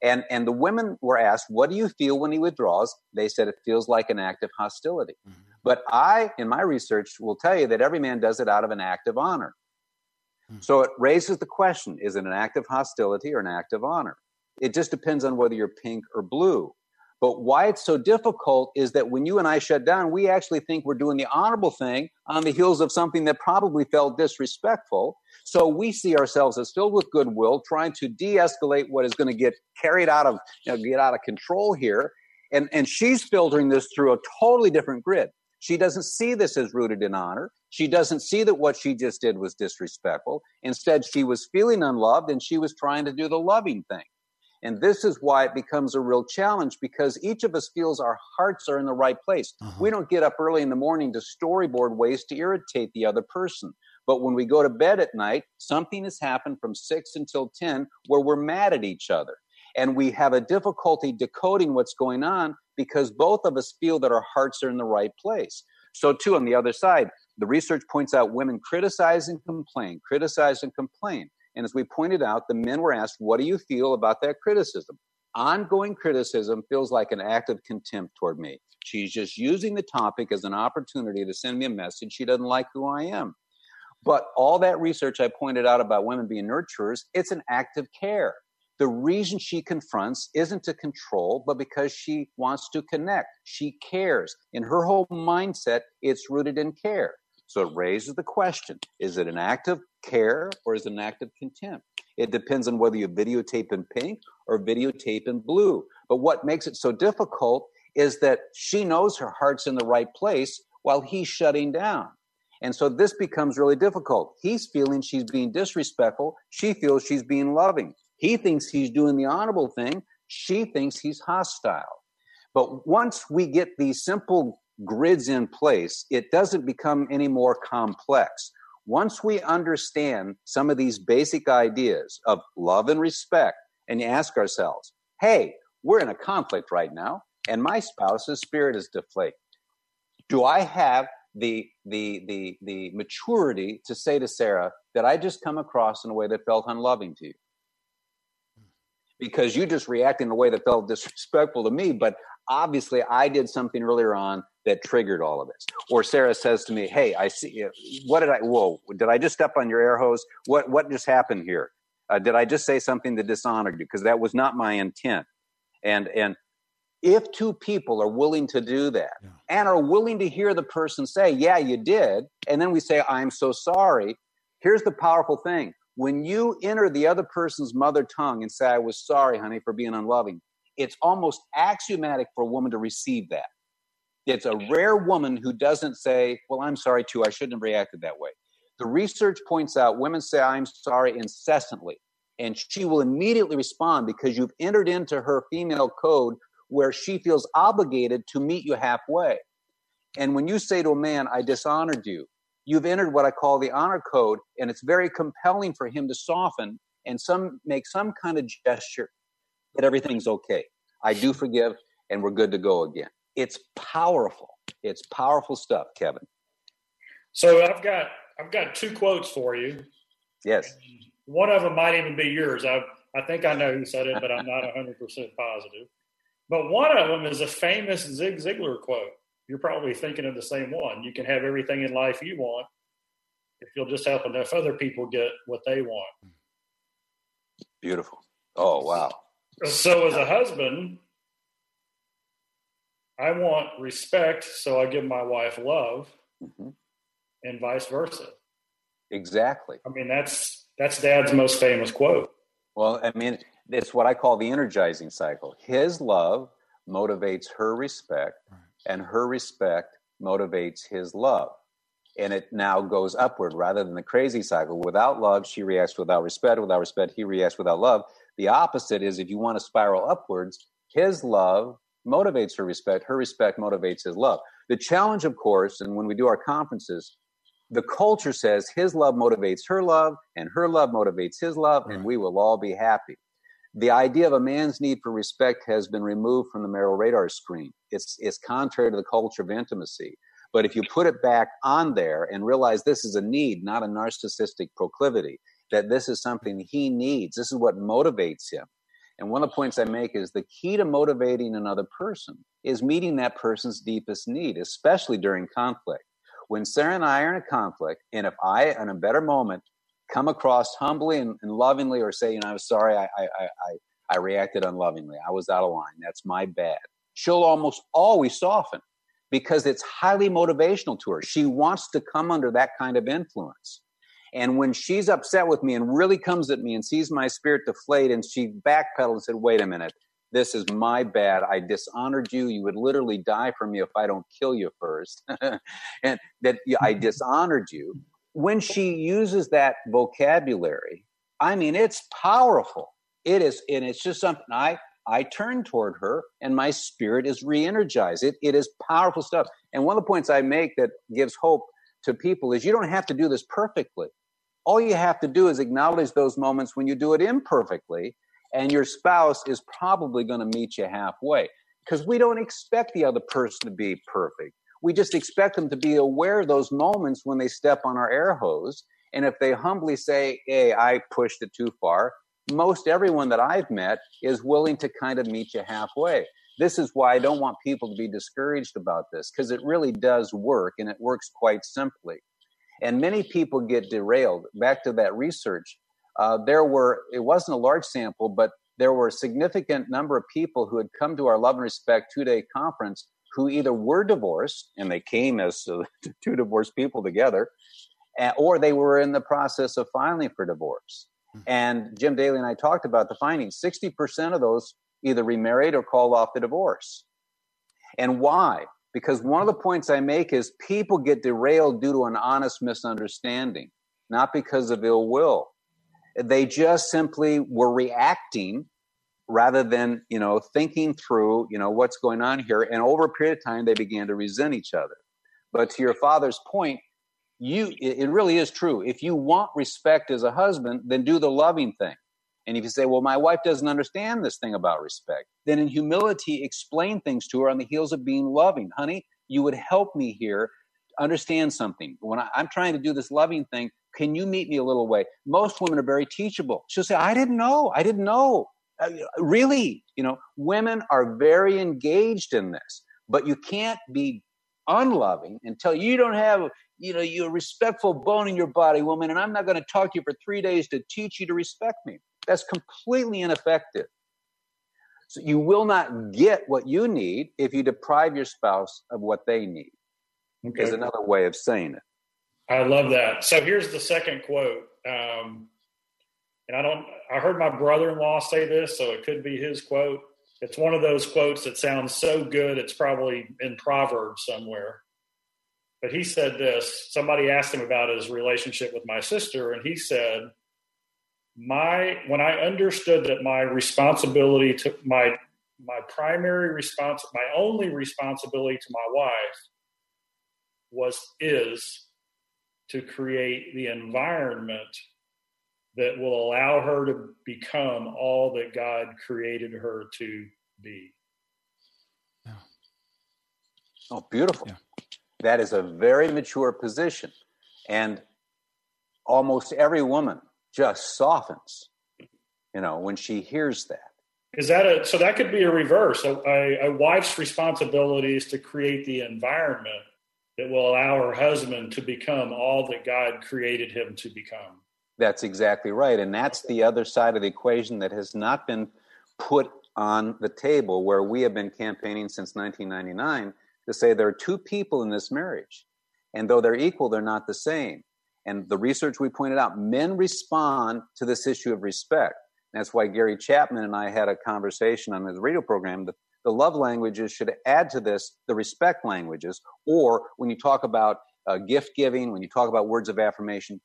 And and the women were asked, "What do you feel when he withdraws?" They said it feels like an act of hostility. Mm-hmm. But I, in my research, will tell you that every man does it out of an act of honor. Mm-hmm. So it raises the question: Is it an act of hostility or an act of honor? It just depends on whether you're pink or blue. But why it's so difficult is that when you and I shut down, we actually think we're doing the honorable thing on the heels of something that probably felt disrespectful. So we see ourselves as filled with goodwill, trying to de-escalate what is going to get carried out of, you know, get out of control here. And, and she's filtering this through a totally different grid. She doesn't see this as rooted in honor. She doesn't see that what she just did was disrespectful. Instead, she was feeling unloved and she was trying to do the loving thing. And this is why it becomes a real challenge because each of us feels our hearts are in the right place. Uh-huh. We don't get up early in the morning to storyboard ways to irritate the other person. But when we go to bed at night, something has happened from 6 until 10 where we're mad at each other. And we have a difficulty decoding what's going on because both of us feel that our hearts are in the right place. So, too, on the other side, the research points out women criticize and complain, criticize and complain. And as we pointed out, the men were asked, What do you feel about that criticism? Ongoing criticism feels like an act of contempt toward me. She's just using the topic as an opportunity to send me a message. She doesn't like who I am. But all that research I pointed out about women being nurturers, it's an act of care. The reason she confronts isn't to control, but because she wants to connect. She cares. In her whole mindset, it's rooted in care. So it raises the question is it an act of care or is it an act of contempt? It depends on whether you videotape in pink or videotape in blue. But what makes it so difficult is that she knows her heart's in the right place while he's shutting down. And so this becomes really difficult. He's feeling she's being disrespectful. She feels she's being loving. He thinks he's doing the honorable thing. She thinks he's hostile. But once we get these simple grids in place, it doesn't become any more complex. Once we understand some of these basic ideas of love and respect, and you ask ourselves, hey, we're in a conflict right now, and my spouse's spirit is deflated. Do I have the the the the maturity to say to Sarah that I just come across in a way that felt unloving to you? Because you just reacted in a way that felt disrespectful to me, but obviously I did something earlier on that triggered all of this. Or Sarah says to me, "Hey, I see. What did I? Whoa! Did I just step on your air hose? What what just happened here? Uh, did I just say something that dishonored you? Because that was not my intent." And and if two people are willing to do that yeah. and are willing to hear the person say, "Yeah, you did," and then we say, "I'm so sorry," here's the powerful thing: when you enter the other person's mother tongue and say, "I was sorry, honey, for being unloving," it's almost axiomatic for a woman to receive that it's a rare woman who doesn't say, Well, I'm sorry too. I shouldn't have reacted that way. The research points out women say, I'm sorry incessantly. And she will immediately respond because you've entered into her female code where she feels obligated to meet you halfway. And when you say to a man, I dishonored you, you've entered what I call the honor code, and it's very compelling for him to soften and some make some kind of gesture that everything's okay. I do forgive, and we're good to go again. It's powerful. It's powerful stuff, Kevin.
So I've got I've got two quotes for you.
Yes.
One of them might even be yours. I I think I know who said it, but I'm not 100 percent positive. But one of them is a famous Zig Ziglar quote. You're probably thinking of the same one. You can have everything in life you want if you'll just help enough other people get what they want.
Beautiful. Oh wow.
So as a husband, I want respect, so I give my wife love, mm-hmm. and vice versa.
Exactly.
I mean, that's that's Dad's most famous quote.
Well, I mean, it's what I call the energizing cycle. His love motivates her respect, right. and her respect motivates his love. And it now goes upward rather than the crazy cycle. Without love, she reacts without respect. Without respect, he reacts without love. The opposite is if you want to spiral upwards, his love motivates her respect, her respect motivates his love. The challenge, of course, and when we do our conferences, the culture says his love motivates her love, and her love motivates his love, and we will all be happy. The idea of a man's need for respect has been removed from the marital radar screen. It's, it's contrary to the culture of intimacy. But if you put it back on there and realize this is a need, not a narcissistic proclivity, that this is something he needs, this is what motivates him, and one of the points I make is the key to motivating another person is meeting that person's deepest need, especially during conflict. When Sarah and I are in a conflict, and if I, in a better moment, come across humbly and, and lovingly or say, you know, I'm sorry, I, I, I, I reacted unlovingly. I was out of line. That's my bad. She'll almost always soften because it's highly motivational to her. She wants to come under that kind of influence. And when she's upset with me and really comes at me and sees my spirit deflate and she backpedaled and said, wait a minute, this is my bad. I dishonored you. You would literally die for me if I don't kill you first. and that I dishonored you. When she uses that vocabulary, I mean, it's powerful. It is, and it's just something I, I turn toward her and my spirit is re-energized. It, it is powerful stuff. And one of the points I make that gives hope to people is you don't have to do this perfectly. All you have to do is acknowledge those moments when you do it imperfectly, and your spouse is probably going to meet you halfway. Because we don't expect the other person to be perfect. We just expect them to be aware of those moments when they step on our air hose. And if they humbly say, Hey, I pushed it too far, most everyone that I've met is willing to kind of meet you halfway. This is why I don't want people to be discouraged about this because it really does work and it works quite simply. And many people get derailed. Back to that research, uh, there were, it wasn't a large sample, but there were a significant number of people who had come to our Love and Respect two day conference who either were divorced and they came as uh, two divorced people together, or they were in the process of filing for divorce. Hmm. And Jim Daly and I talked about the findings 60% of those either remarried or called off the divorce. And why? Because one of the points I make is people get derailed due to an honest misunderstanding, not because of ill will. They just simply were reacting rather than, you know, thinking through, you know, what's going on here. And over a period of time, they began to resent each other. But to your father's point, you, it really is true. If you want respect as a husband, then do the loving thing. And if you say, well, my wife doesn't understand this thing about respect, then in humility, explain things to her on the heels of being loving. Honey, you would help me here understand something. When I, am trying to do this loving thing, can you meet me a little way? Most women are very teachable. She'll say, I didn't know. I didn't know. Uh, really, you know, women are very engaged in this, but you can't be unloving until you don't have, you know, you're a respectful bone in your body, woman, and I'm not going to talk to you for three days to teach you to respect me. That's completely ineffective. So you will not get what you need if you deprive your spouse of what they need. Okay. Is another way of saying it.
I love that. So here's the second quote. Um, and I don't, I heard my brother in law say this, so it could be his quote. It's one of those quotes that sounds so good, it's probably in Proverbs somewhere. But he said this somebody asked him about his relationship with my sister, and he said, my when I understood that my responsibility to my my primary response my only responsibility to my wife was is to create the environment that will allow her to become all that God created her to be.
Yeah. Oh, beautiful. Yeah. That is a very mature position. And almost every woman just softens, you know, when she hears that.
Is that a so that could be a reverse? A, a, a wife's responsibility is to create the environment that will allow her husband to become all that God created him to become.
That's exactly right. And that's the other side of the equation that has not been put on the table where we have been campaigning since 1999 to say there are two people in this marriage. And though they're equal, they're not the same. And the research we pointed out, men respond to this issue of respect. that's why Gary Chapman and I had a conversation on his radio program. The, the love languages should add to this the respect languages. Or when you talk about uh, gift giving, when you talk about words of affirmation,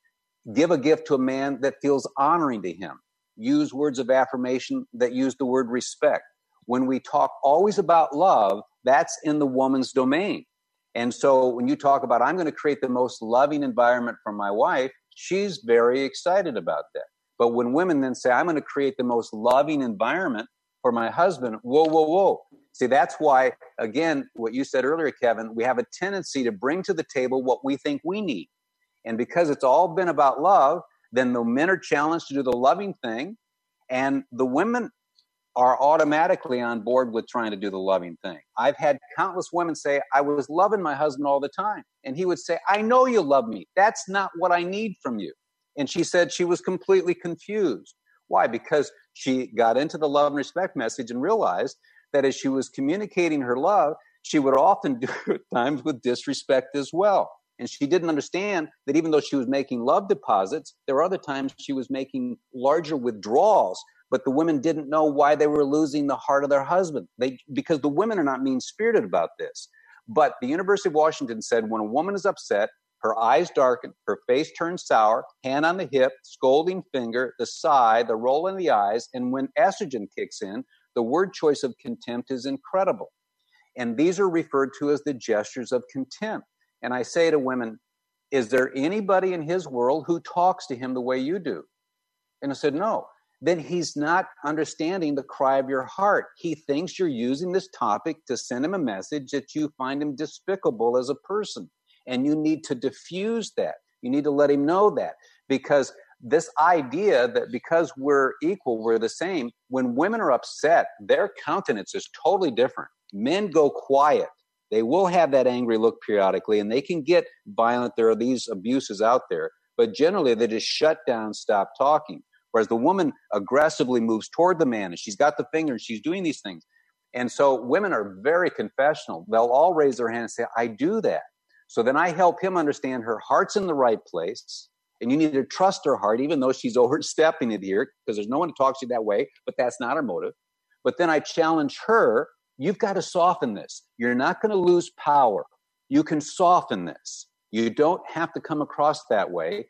give a gift to a man that feels honoring to him. Use words of affirmation that use the word respect. When we talk always about love, that's in the woman's domain. And so when you talk about, I'm going to create the most loving environment for my wife, she's very excited about that. But when women then say, I'm going to create the most loving environment for my husband, whoa, whoa, whoa. See, that's why, again, what you said earlier, Kevin, we have a tendency to bring to the table what we think we need. And because it's all been about love, then the men are challenged to do the loving thing. And the women are automatically on board with trying to do the loving thing. I've had countless women say, I was loving my husband all the time. And he would say, I know you love me. That's not what I need from you. And she said she was completely confused. Why? Because she got into the love and respect message and realized that as she was communicating her love, she would often do it times with disrespect as well. And she didn't understand that even though she was making love deposits, there were other times she was making larger withdrawals but the women didn't know why they were losing the heart of their husband. They because the women are not mean spirited about this. But the University of Washington said when a woman is upset, her eyes darken, her face turns sour, hand on the hip, scolding finger, the sigh, the roll in the eyes, and when estrogen kicks in, the word choice of contempt is incredible. And these are referred to as the gestures of contempt. And I say to women, is there anybody in his world who talks to him the way you do? And I said, no then he's not understanding the cry of your heart. He thinks you're using this topic to send him a message that you find him despicable as a person. And you need to diffuse that. You need to let him know that because this idea that because we're equal, we're the same, when women are upset, their countenance is totally different. Men go quiet. They will have that angry look periodically and they can get violent. There are these abuses out there, but generally they just shut down, stop talking. Whereas the woman aggressively moves toward the man and she's got the finger and she's doing these things. And so women are very confessional. They'll all raise their hand and say, I do that. So then I help him understand her heart's in the right place. And you need to trust her heart, even though she's overstepping it here, because there's no one to talk to you that way, but that's not her motive. But then I challenge her, you've got to soften this. You're not going to lose power. You can soften this. You don't have to come across that way.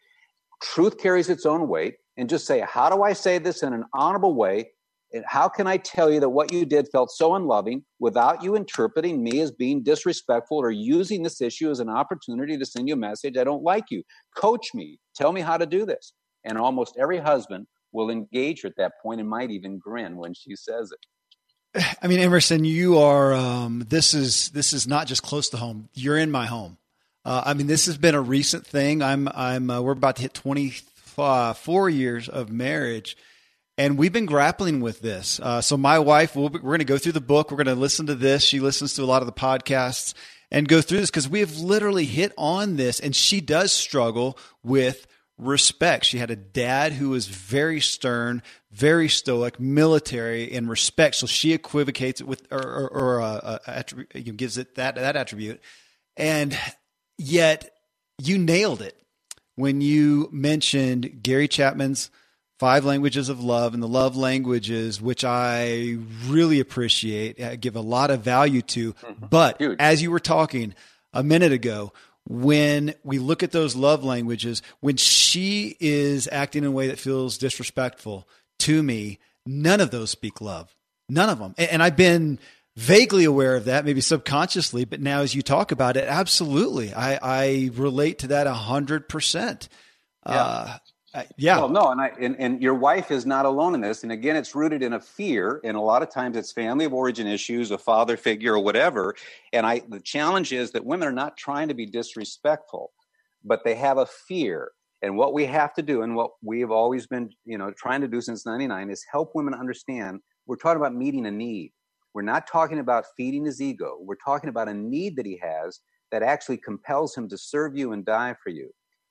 Truth carries its own weight and just say, How do I say this in an honorable way? And how can I tell you that what you did felt so unloving without you interpreting me as being disrespectful or using this issue as an opportunity to send you a message? I don't like you. Coach me. Tell me how to do this. And almost every husband will engage her at that point and might even grin when she says it.
I mean, Emerson, you are. Um, this is this is not just close to home. You're in my home. Uh, I mean, this has been a recent thing. I'm I'm. Uh, we're about to hit 20 uh, four years of marriage, And we've been grappling with this. Uh, so my wife, we'll, we're going to go through the book. We're going to listen to this. She listens to a lot of the podcasts and go through this because we have literally hit on this. And she does struggle with respect. She had a dad who was very stern, very stoic, military in respect. So she equivocates it with, or, or, or uh, uh, gives it that that attribute. And yet, you nailed it when you mentioned Gary Chapman's five languages of love and the love languages, which I really appreciate, I give a lot of value to. Mm-hmm. But Huge. as you were talking a minute ago, when we look at those love languages, when she is acting in a way that feels disrespectful to me, none of those speak love. None of them. And I've been vaguely aware of that, maybe subconsciously, but now as you talk about it, absolutely. I, I relate to that a hundred percent. Yeah. Uh, yeah.
Well, no, and I and, and your wife is not alone in this. And again, it's rooted in a fear, and a lot of times it's family of origin issues, a father figure, or whatever. And I, the challenge is that women are not trying to be disrespectful, but they have a fear. And what we have to do, and what we have always been, you know, trying to do since '99, is help women understand. We're talking about meeting a need. We're not talking about feeding his ego. We're talking about a need that he has that actually compels him to serve you and die for you.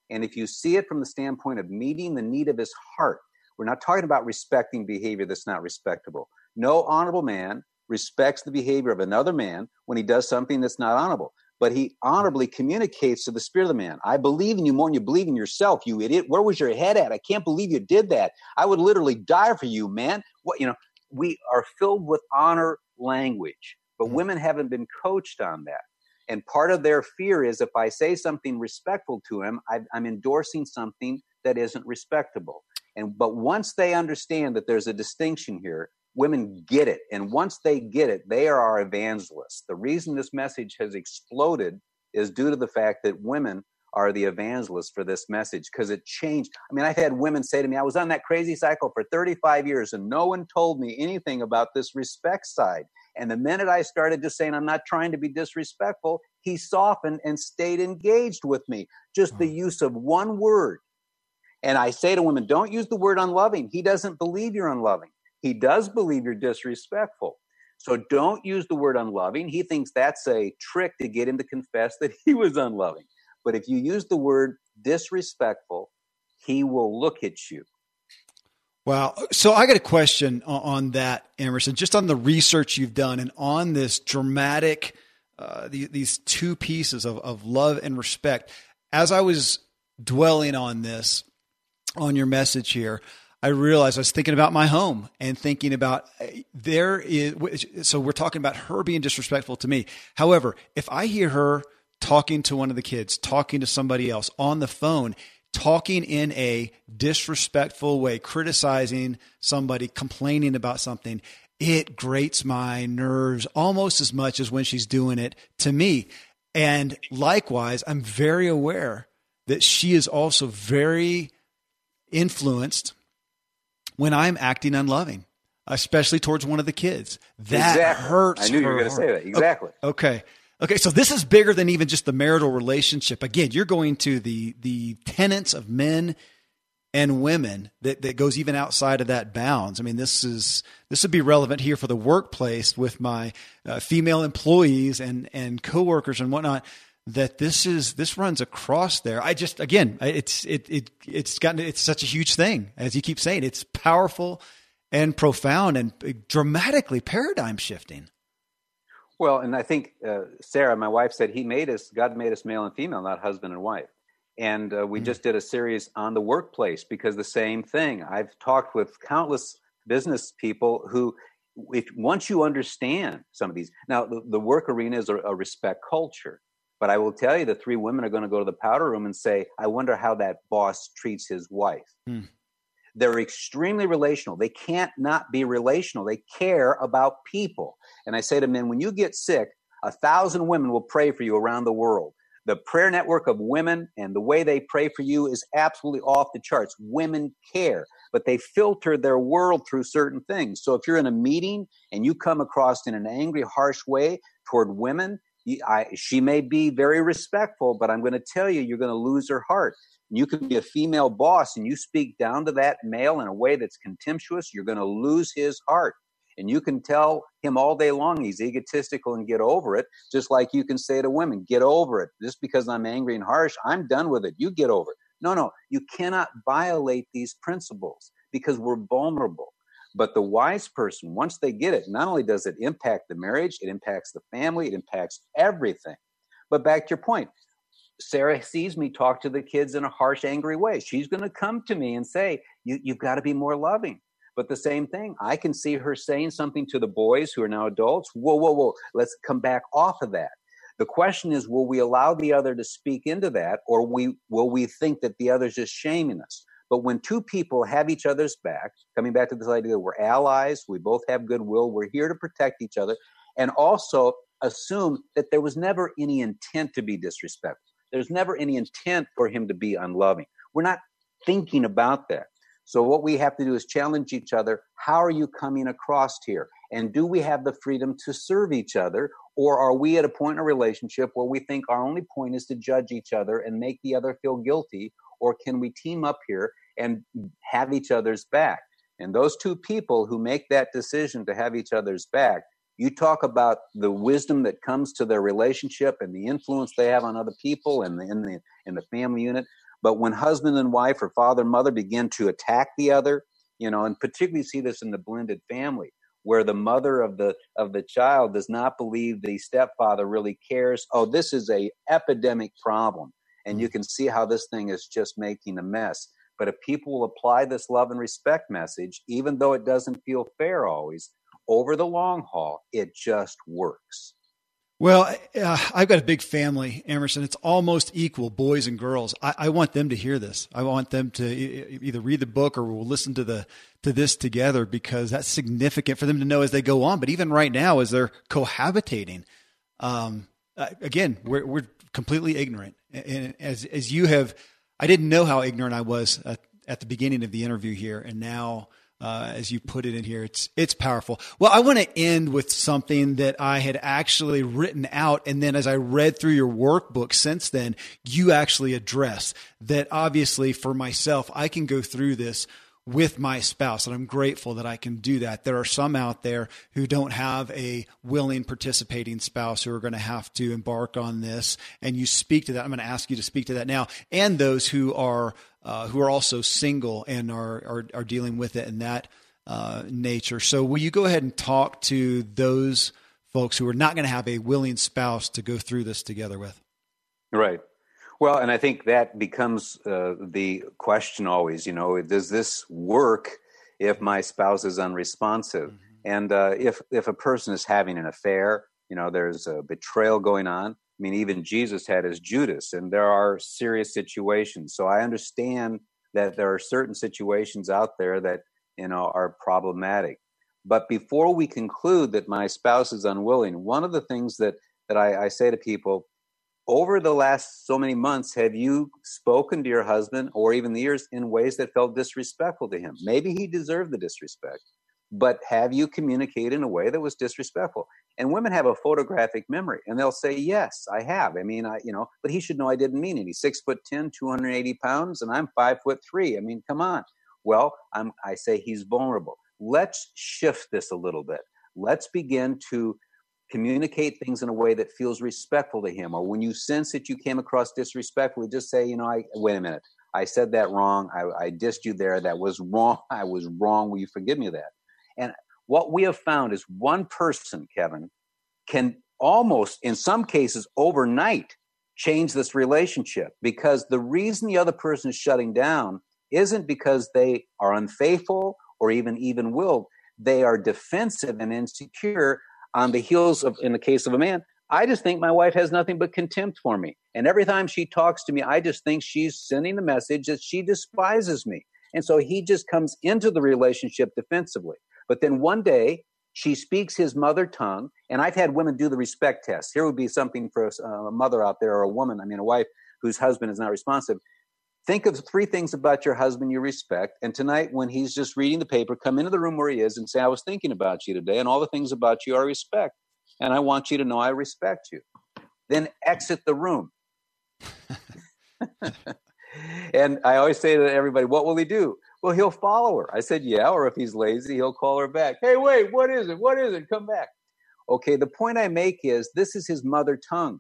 And if you see it from the standpoint of meeting the need of his heart, we're not talking about respecting behavior that's not respectable. No honorable man respects the behavior of another man when he does something that's not honorable. But he honorably communicates to the spirit of the man. I believe in you more than you believe in yourself, you idiot. Where was your head at? I can't believe you did that. I would literally die for you, man. What you know, we are filled with honor language, but mm-hmm. women haven't been coached on that. And part of their fear is if I say something respectful to him, I, I'm endorsing something that isn't respectable. And but once they understand that there's a distinction here, women get it. And once they get it, they are our evangelists. The reason this message has exploded is due to the fact that women are the evangelists for this message because it changed. I mean, I've had women say to me, I was on that crazy cycle for 35 years and no one told me anything about this respect side. And the minute I started just saying, I'm not trying to be disrespectful, he softened and stayed engaged with me. Just the use of one word. And I say to women, don't use the word unloving. He doesn't believe you're unloving. He does believe you're disrespectful. So don't use the word unloving. He thinks that's a trick to get him to confess that he was unloving. But if you use the word disrespectful, he will look at you.
Wow. So I got a question on that, Emerson, just on the research you've done and on this dramatic, uh, the, these two pieces of, of love and respect. As I was dwelling on this, on your message here, I realized I was thinking about my home and thinking about uh, there is, so we're talking about her being disrespectful to me. However, if I hear her talking to one of the kids, talking to somebody else on the phone, talking in a disrespectful way, criticizing somebody, complaining about something, it grates my nerves almost as much as when she's doing it to me. And likewise, I'm very aware that she is also very influenced when I'm acting unloving, especially towards one of the kids. That exactly. hurts.
I knew you were going to say that. Exactly.
Okay. Okay, so this is bigger than even just the marital relationship. Again, you're going to the the tenets of men and women that, that goes even outside of that bounds. I mean, this is this would be relevant here for the workplace with my uh, female employees and and coworkers and whatnot. That this is this runs across there. I just again, it's it it it's gotten it's such a huge thing as you keep saying. It's powerful and profound and dramatically paradigm shifting.
Well, and I think uh, Sarah, my wife, said he made us, God made us male and female, not husband and wife. And uh, we mm-hmm. just did a series on the workplace because the same thing. I've talked with countless business people who, if once you understand some of these, now the, the work arena is a, a respect culture. But I will tell you, the three women are going to go to the powder room and say, I wonder how that boss treats his wife. Mm. They're extremely relational. They can't not be relational. They care about people. And I say to men, when you get sick, a thousand women will pray for you around the world. The prayer network of women and the way they pray for you is absolutely off the charts. Women care, but they filter their world through certain things. So if you're in a meeting and you come across in an angry, harsh way toward women, I, she may be very respectful, but I'm going to tell you, you're going to lose her heart. You can be a female boss and you speak down to that male in a way that's contemptuous, you're going to lose his heart. And you can tell him all day long he's egotistical and get over it, just like you can say to women, get over it. Just because I'm angry and harsh, I'm done with it. You get over it. No, no, you cannot violate these principles because we're vulnerable. But the wise person, once they get it, not only does it impact the marriage, it impacts the family, it impacts everything. But back to your point, Sarah sees me talk to the kids in a harsh, angry way. She's going to come to me and say, you, You've got to be more loving. But the same thing, I can see her saying something to the boys who are now adults. Whoa, whoa, whoa, let's come back off of that. The question is, will we allow the other to speak into that, or we will we think that the other's just shaming us? But when two people have each other's back, coming back to this idea that we're allies, we both have goodwill, we're here to protect each other, and also assume that there was never any intent to be disrespectful. There's never any intent for him to be unloving. We're not thinking about that. So, what we have to do is challenge each other. How are you coming across here? And do we have the freedom to serve each other? Or are we at a point in a relationship where we think our only point is to judge each other and make the other feel guilty? Or can we team up here and have each other's back? And those two people who make that decision to have each other's back, you talk about the wisdom that comes to their relationship and the influence they have on other people and in the in the family unit. But when husband and wife or father and mother begin to attack the other, you know, and particularly see this in the blended family, where the mother of the of the child does not believe the stepfather really cares. Oh, this is a epidemic problem, and you mm. can see how this thing is just making a mess. But if people will apply this love and respect message, even though it doesn't feel fair always, over the long haul, it just works.
Well, uh, I've got a big family, Emerson. It's almost equal, boys and girls. I, I, want them to hear this. I want them to either read the book or we'll listen to the to this together because that's significant for them to know as they go on. But even right now, as they're cohabitating, um, uh, again, we're we're completely ignorant. And as as you have, I didn't know how ignorant I was at, at the beginning of the interview here, and now uh, as you put it in here. It's it's powerful. Well, I want to end with something that I had actually written out, and then as I read through your workbook since then, you actually address that. Obviously, for myself, I can go through this with my spouse. And I'm grateful that I can do that. There are some out there who don't have a willing participating spouse who are going to have to embark on this. And you speak to that. I'm going to ask you to speak to that now. And those who are, uh, who are also single and are, are, are dealing with it in that uh, nature. So will you go ahead and talk to those folks who are not going to have a willing spouse to go through this together with?
Right. Well, and I think that becomes uh, the question always. You know, does this work if my spouse is unresponsive? Mm-hmm. And uh, if if a person is having an affair, you know, there's a betrayal going on. I mean, even Jesus had his Judas, and there are serious situations. So I understand that there are certain situations out there that you know are problematic. But before we conclude that my spouse is unwilling, one of the things that that I, I say to people over the last so many months, have you spoken to your husband or even the years in ways that felt disrespectful to him? Maybe he deserved the disrespect, but have you communicated in a way that was disrespectful? And women have a photographic memory and they'll say, Yes, I have. I mean, I, you know, but he should know I didn't mean it. He's six foot 10, 280 pounds, and I'm five foot three. I mean, come on. Well, I'm, I say he's vulnerable. Let's shift this a little bit. Let's begin to communicate things in a way that feels respectful to him or when you sense that you came across disrespectfully just say you know i wait a minute. I said that wrong. I, I dissed you there. That was wrong. I was wrong. Will you forgive me that? And what we have found is one person kevin can almost in some cases overnight change this relationship because the reason the other person is shutting down isn't because they are unfaithful or even even willed they are defensive and insecure on the heels of, in the case of a man, I just think my wife has nothing but contempt for me. And every time she talks to me, I just think she's sending the message that she despises me. And so he just comes into the relationship defensively. But then one day, she speaks his mother tongue. And I've had women do the respect test. Here would be something for uh, a mother out there or a woman, I mean, a wife whose husband is not responsive. Think of three things about your husband you respect. And tonight, when he's just reading the paper, come into the room where he is and say, I was thinking about you today, and all the things about you I respect. And I want you to know I respect you. then exit the room. and I always say to everybody, what will he do? Well, he'll follow her. I said, yeah. Or if he's lazy, he'll call her back. Hey, wait, what is it? What is it? Come back. Okay, the point I make is this is his mother tongue.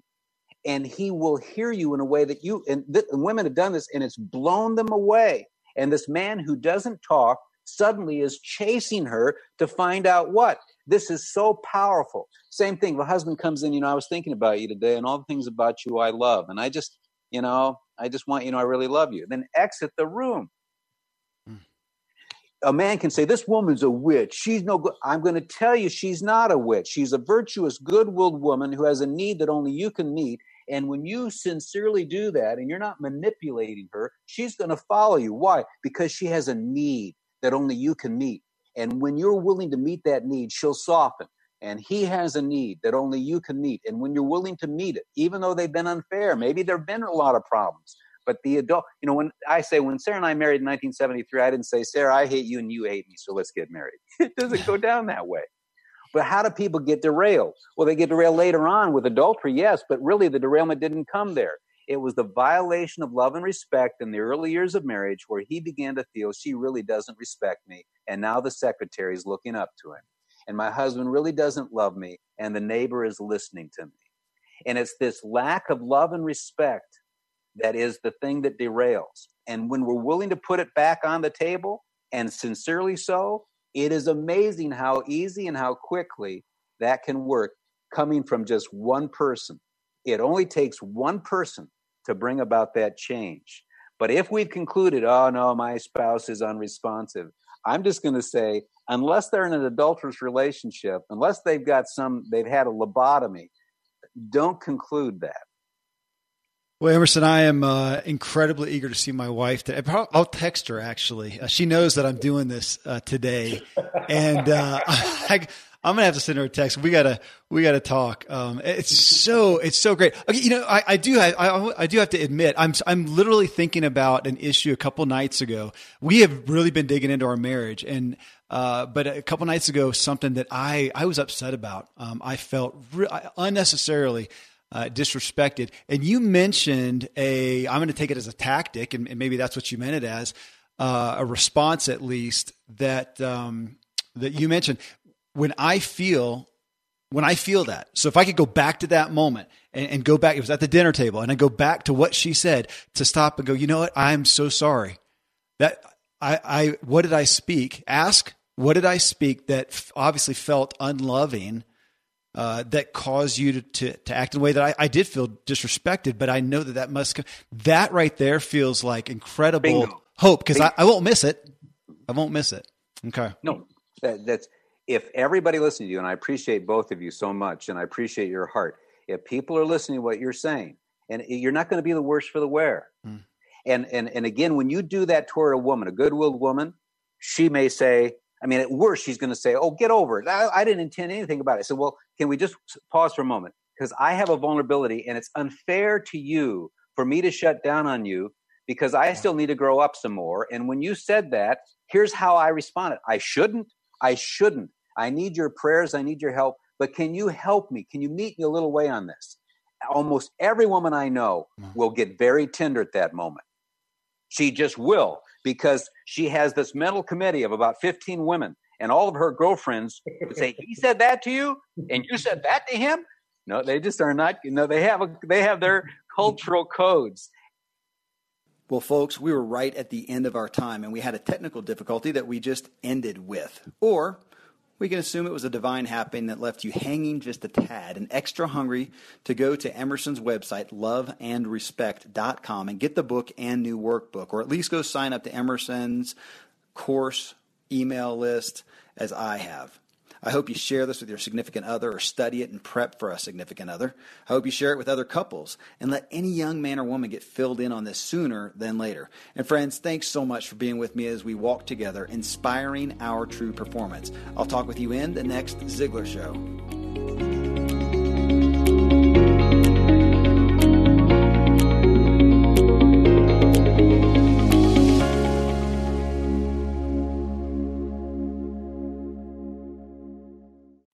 And he will hear you in a way that you, and th- women have done this, and it's blown them away. And this man who doesn't talk suddenly is chasing her to find out what? This is so powerful. Same thing. The husband comes in, you know, I was thinking about you today and all the things about you I love. And I just, you know, I just want you know I really love you. Then exit the room. Hmm. A man can say, This woman's a witch. She's no good. I'm going to tell you, she's not a witch. She's a virtuous, good willed woman who has a need that only you can meet. And when you sincerely do that and you're not manipulating her, she's going to follow you. Why? Because she has a need that only you can meet. And when you're willing to meet that need, she'll soften and he has a need that only you can meet. And when you're willing to meet it, even though they've been unfair, maybe there have been a lot of problems, but the adult, you know, when I say when Sarah and I married in 1973, I didn't say, Sarah, I hate you and you hate me, so let's get married. It doesn't go down that way. But how do people get derailed? Well, they get derailed later on with adultery, yes, but really the derailment didn't come there. It was the violation of love and respect in the early years of marriage where he began to feel she really doesn't respect me. And now the secretary is looking up to him and my husband really doesn't love me, and the neighbor is listening to me. And it's this lack of love and respect that is the thing that derails. And when we're willing to put it back on the table, and sincerely so, it is amazing how easy and how quickly that can work coming from just one person. It only takes one person to bring about that change. But if we've concluded, oh no, my spouse is unresponsive, I'm just going to say, unless they're in an adulterous relationship, unless they've got some, they've had a lobotomy, don't conclude that.
Well, Emerson, I am uh, incredibly eager to see my wife. Today. I'll text her actually. Uh, she knows that I'm doing this uh, today, and uh, I, I'm gonna have to send her a text. We gotta we gotta talk. Um, it's so it's so great. Okay, you know, I, I do have, I, I do have to admit, I'm I'm literally thinking about an issue a couple nights ago. We have really been digging into our marriage, and uh, but a couple nights ago, something that I I was upset about. Um, I felt re- unnecessarily. Uh, disrespected. And you mentioned a, I'm going to take it as a tactic, and, and maybe that's what you meant it as, uh, a response at least that um, that you mentioned when I feel when I feel that. So if I could go back to that moment and, and, go back, it was at the dinner table, and I go back to what she said to stop and go, you know what? I'm so sorry. That I, I what did I speak? Ask what did I speak that obviously felt unloving, uh, that caused you to, to, to act in a way that I, I, did feel disrespected, but I know that that must that right there feels like incredible Bingo. hope because I, I won't miss it. I won't miss it. Okay.
No, that, that's if everybody listening to you, and I appreciate both of you so much, and I appreciate your heart, if people are listening to what you're saying, and you're not going to be the worst for the wear. Mm. And, and, and again, when you do that toward a woman, a good willed woman, she may say, I mean, at worst, she's going to say, Oh, get over it. I, I didn't intend anything about it. So, well, can we just pause for a moment? Because I have a vulnerability and it's unfair to you for me to shut down on you because I still need to grow up some more. And when you said that, here's how I responded I shouldn't. I shouldn't. I need your prayers. I need your help. But can you help me? Can you meet me a little way on this? Almost every woman I know mm. will get very tender at that moment. She just will because she has this mental committee of about 15 women and all of her girlfriends would say, he said that to you and you said that to him. No, they just are not, you know, they have, a, they have their cultural codes.
Well, folks, we were right at the end of our time and we had a technical difficulty that we just ended with. Or we can assume it was a divine happening that left you hanging just a tad and extra hungry to go to Emerson's website, loveandrespect.com, and get the book and new workbook, or at least go sign up to Emerson's course email list as I have. I hope you share this with your significant other or study it and prep for a significant other. I hope you share it with other couples and let any young man or woman get filled in on this sooner than later. And friends, thanks so much for being with me as we walk together, inspiring our true performance. I'll talk with you in the next Ziglar Show.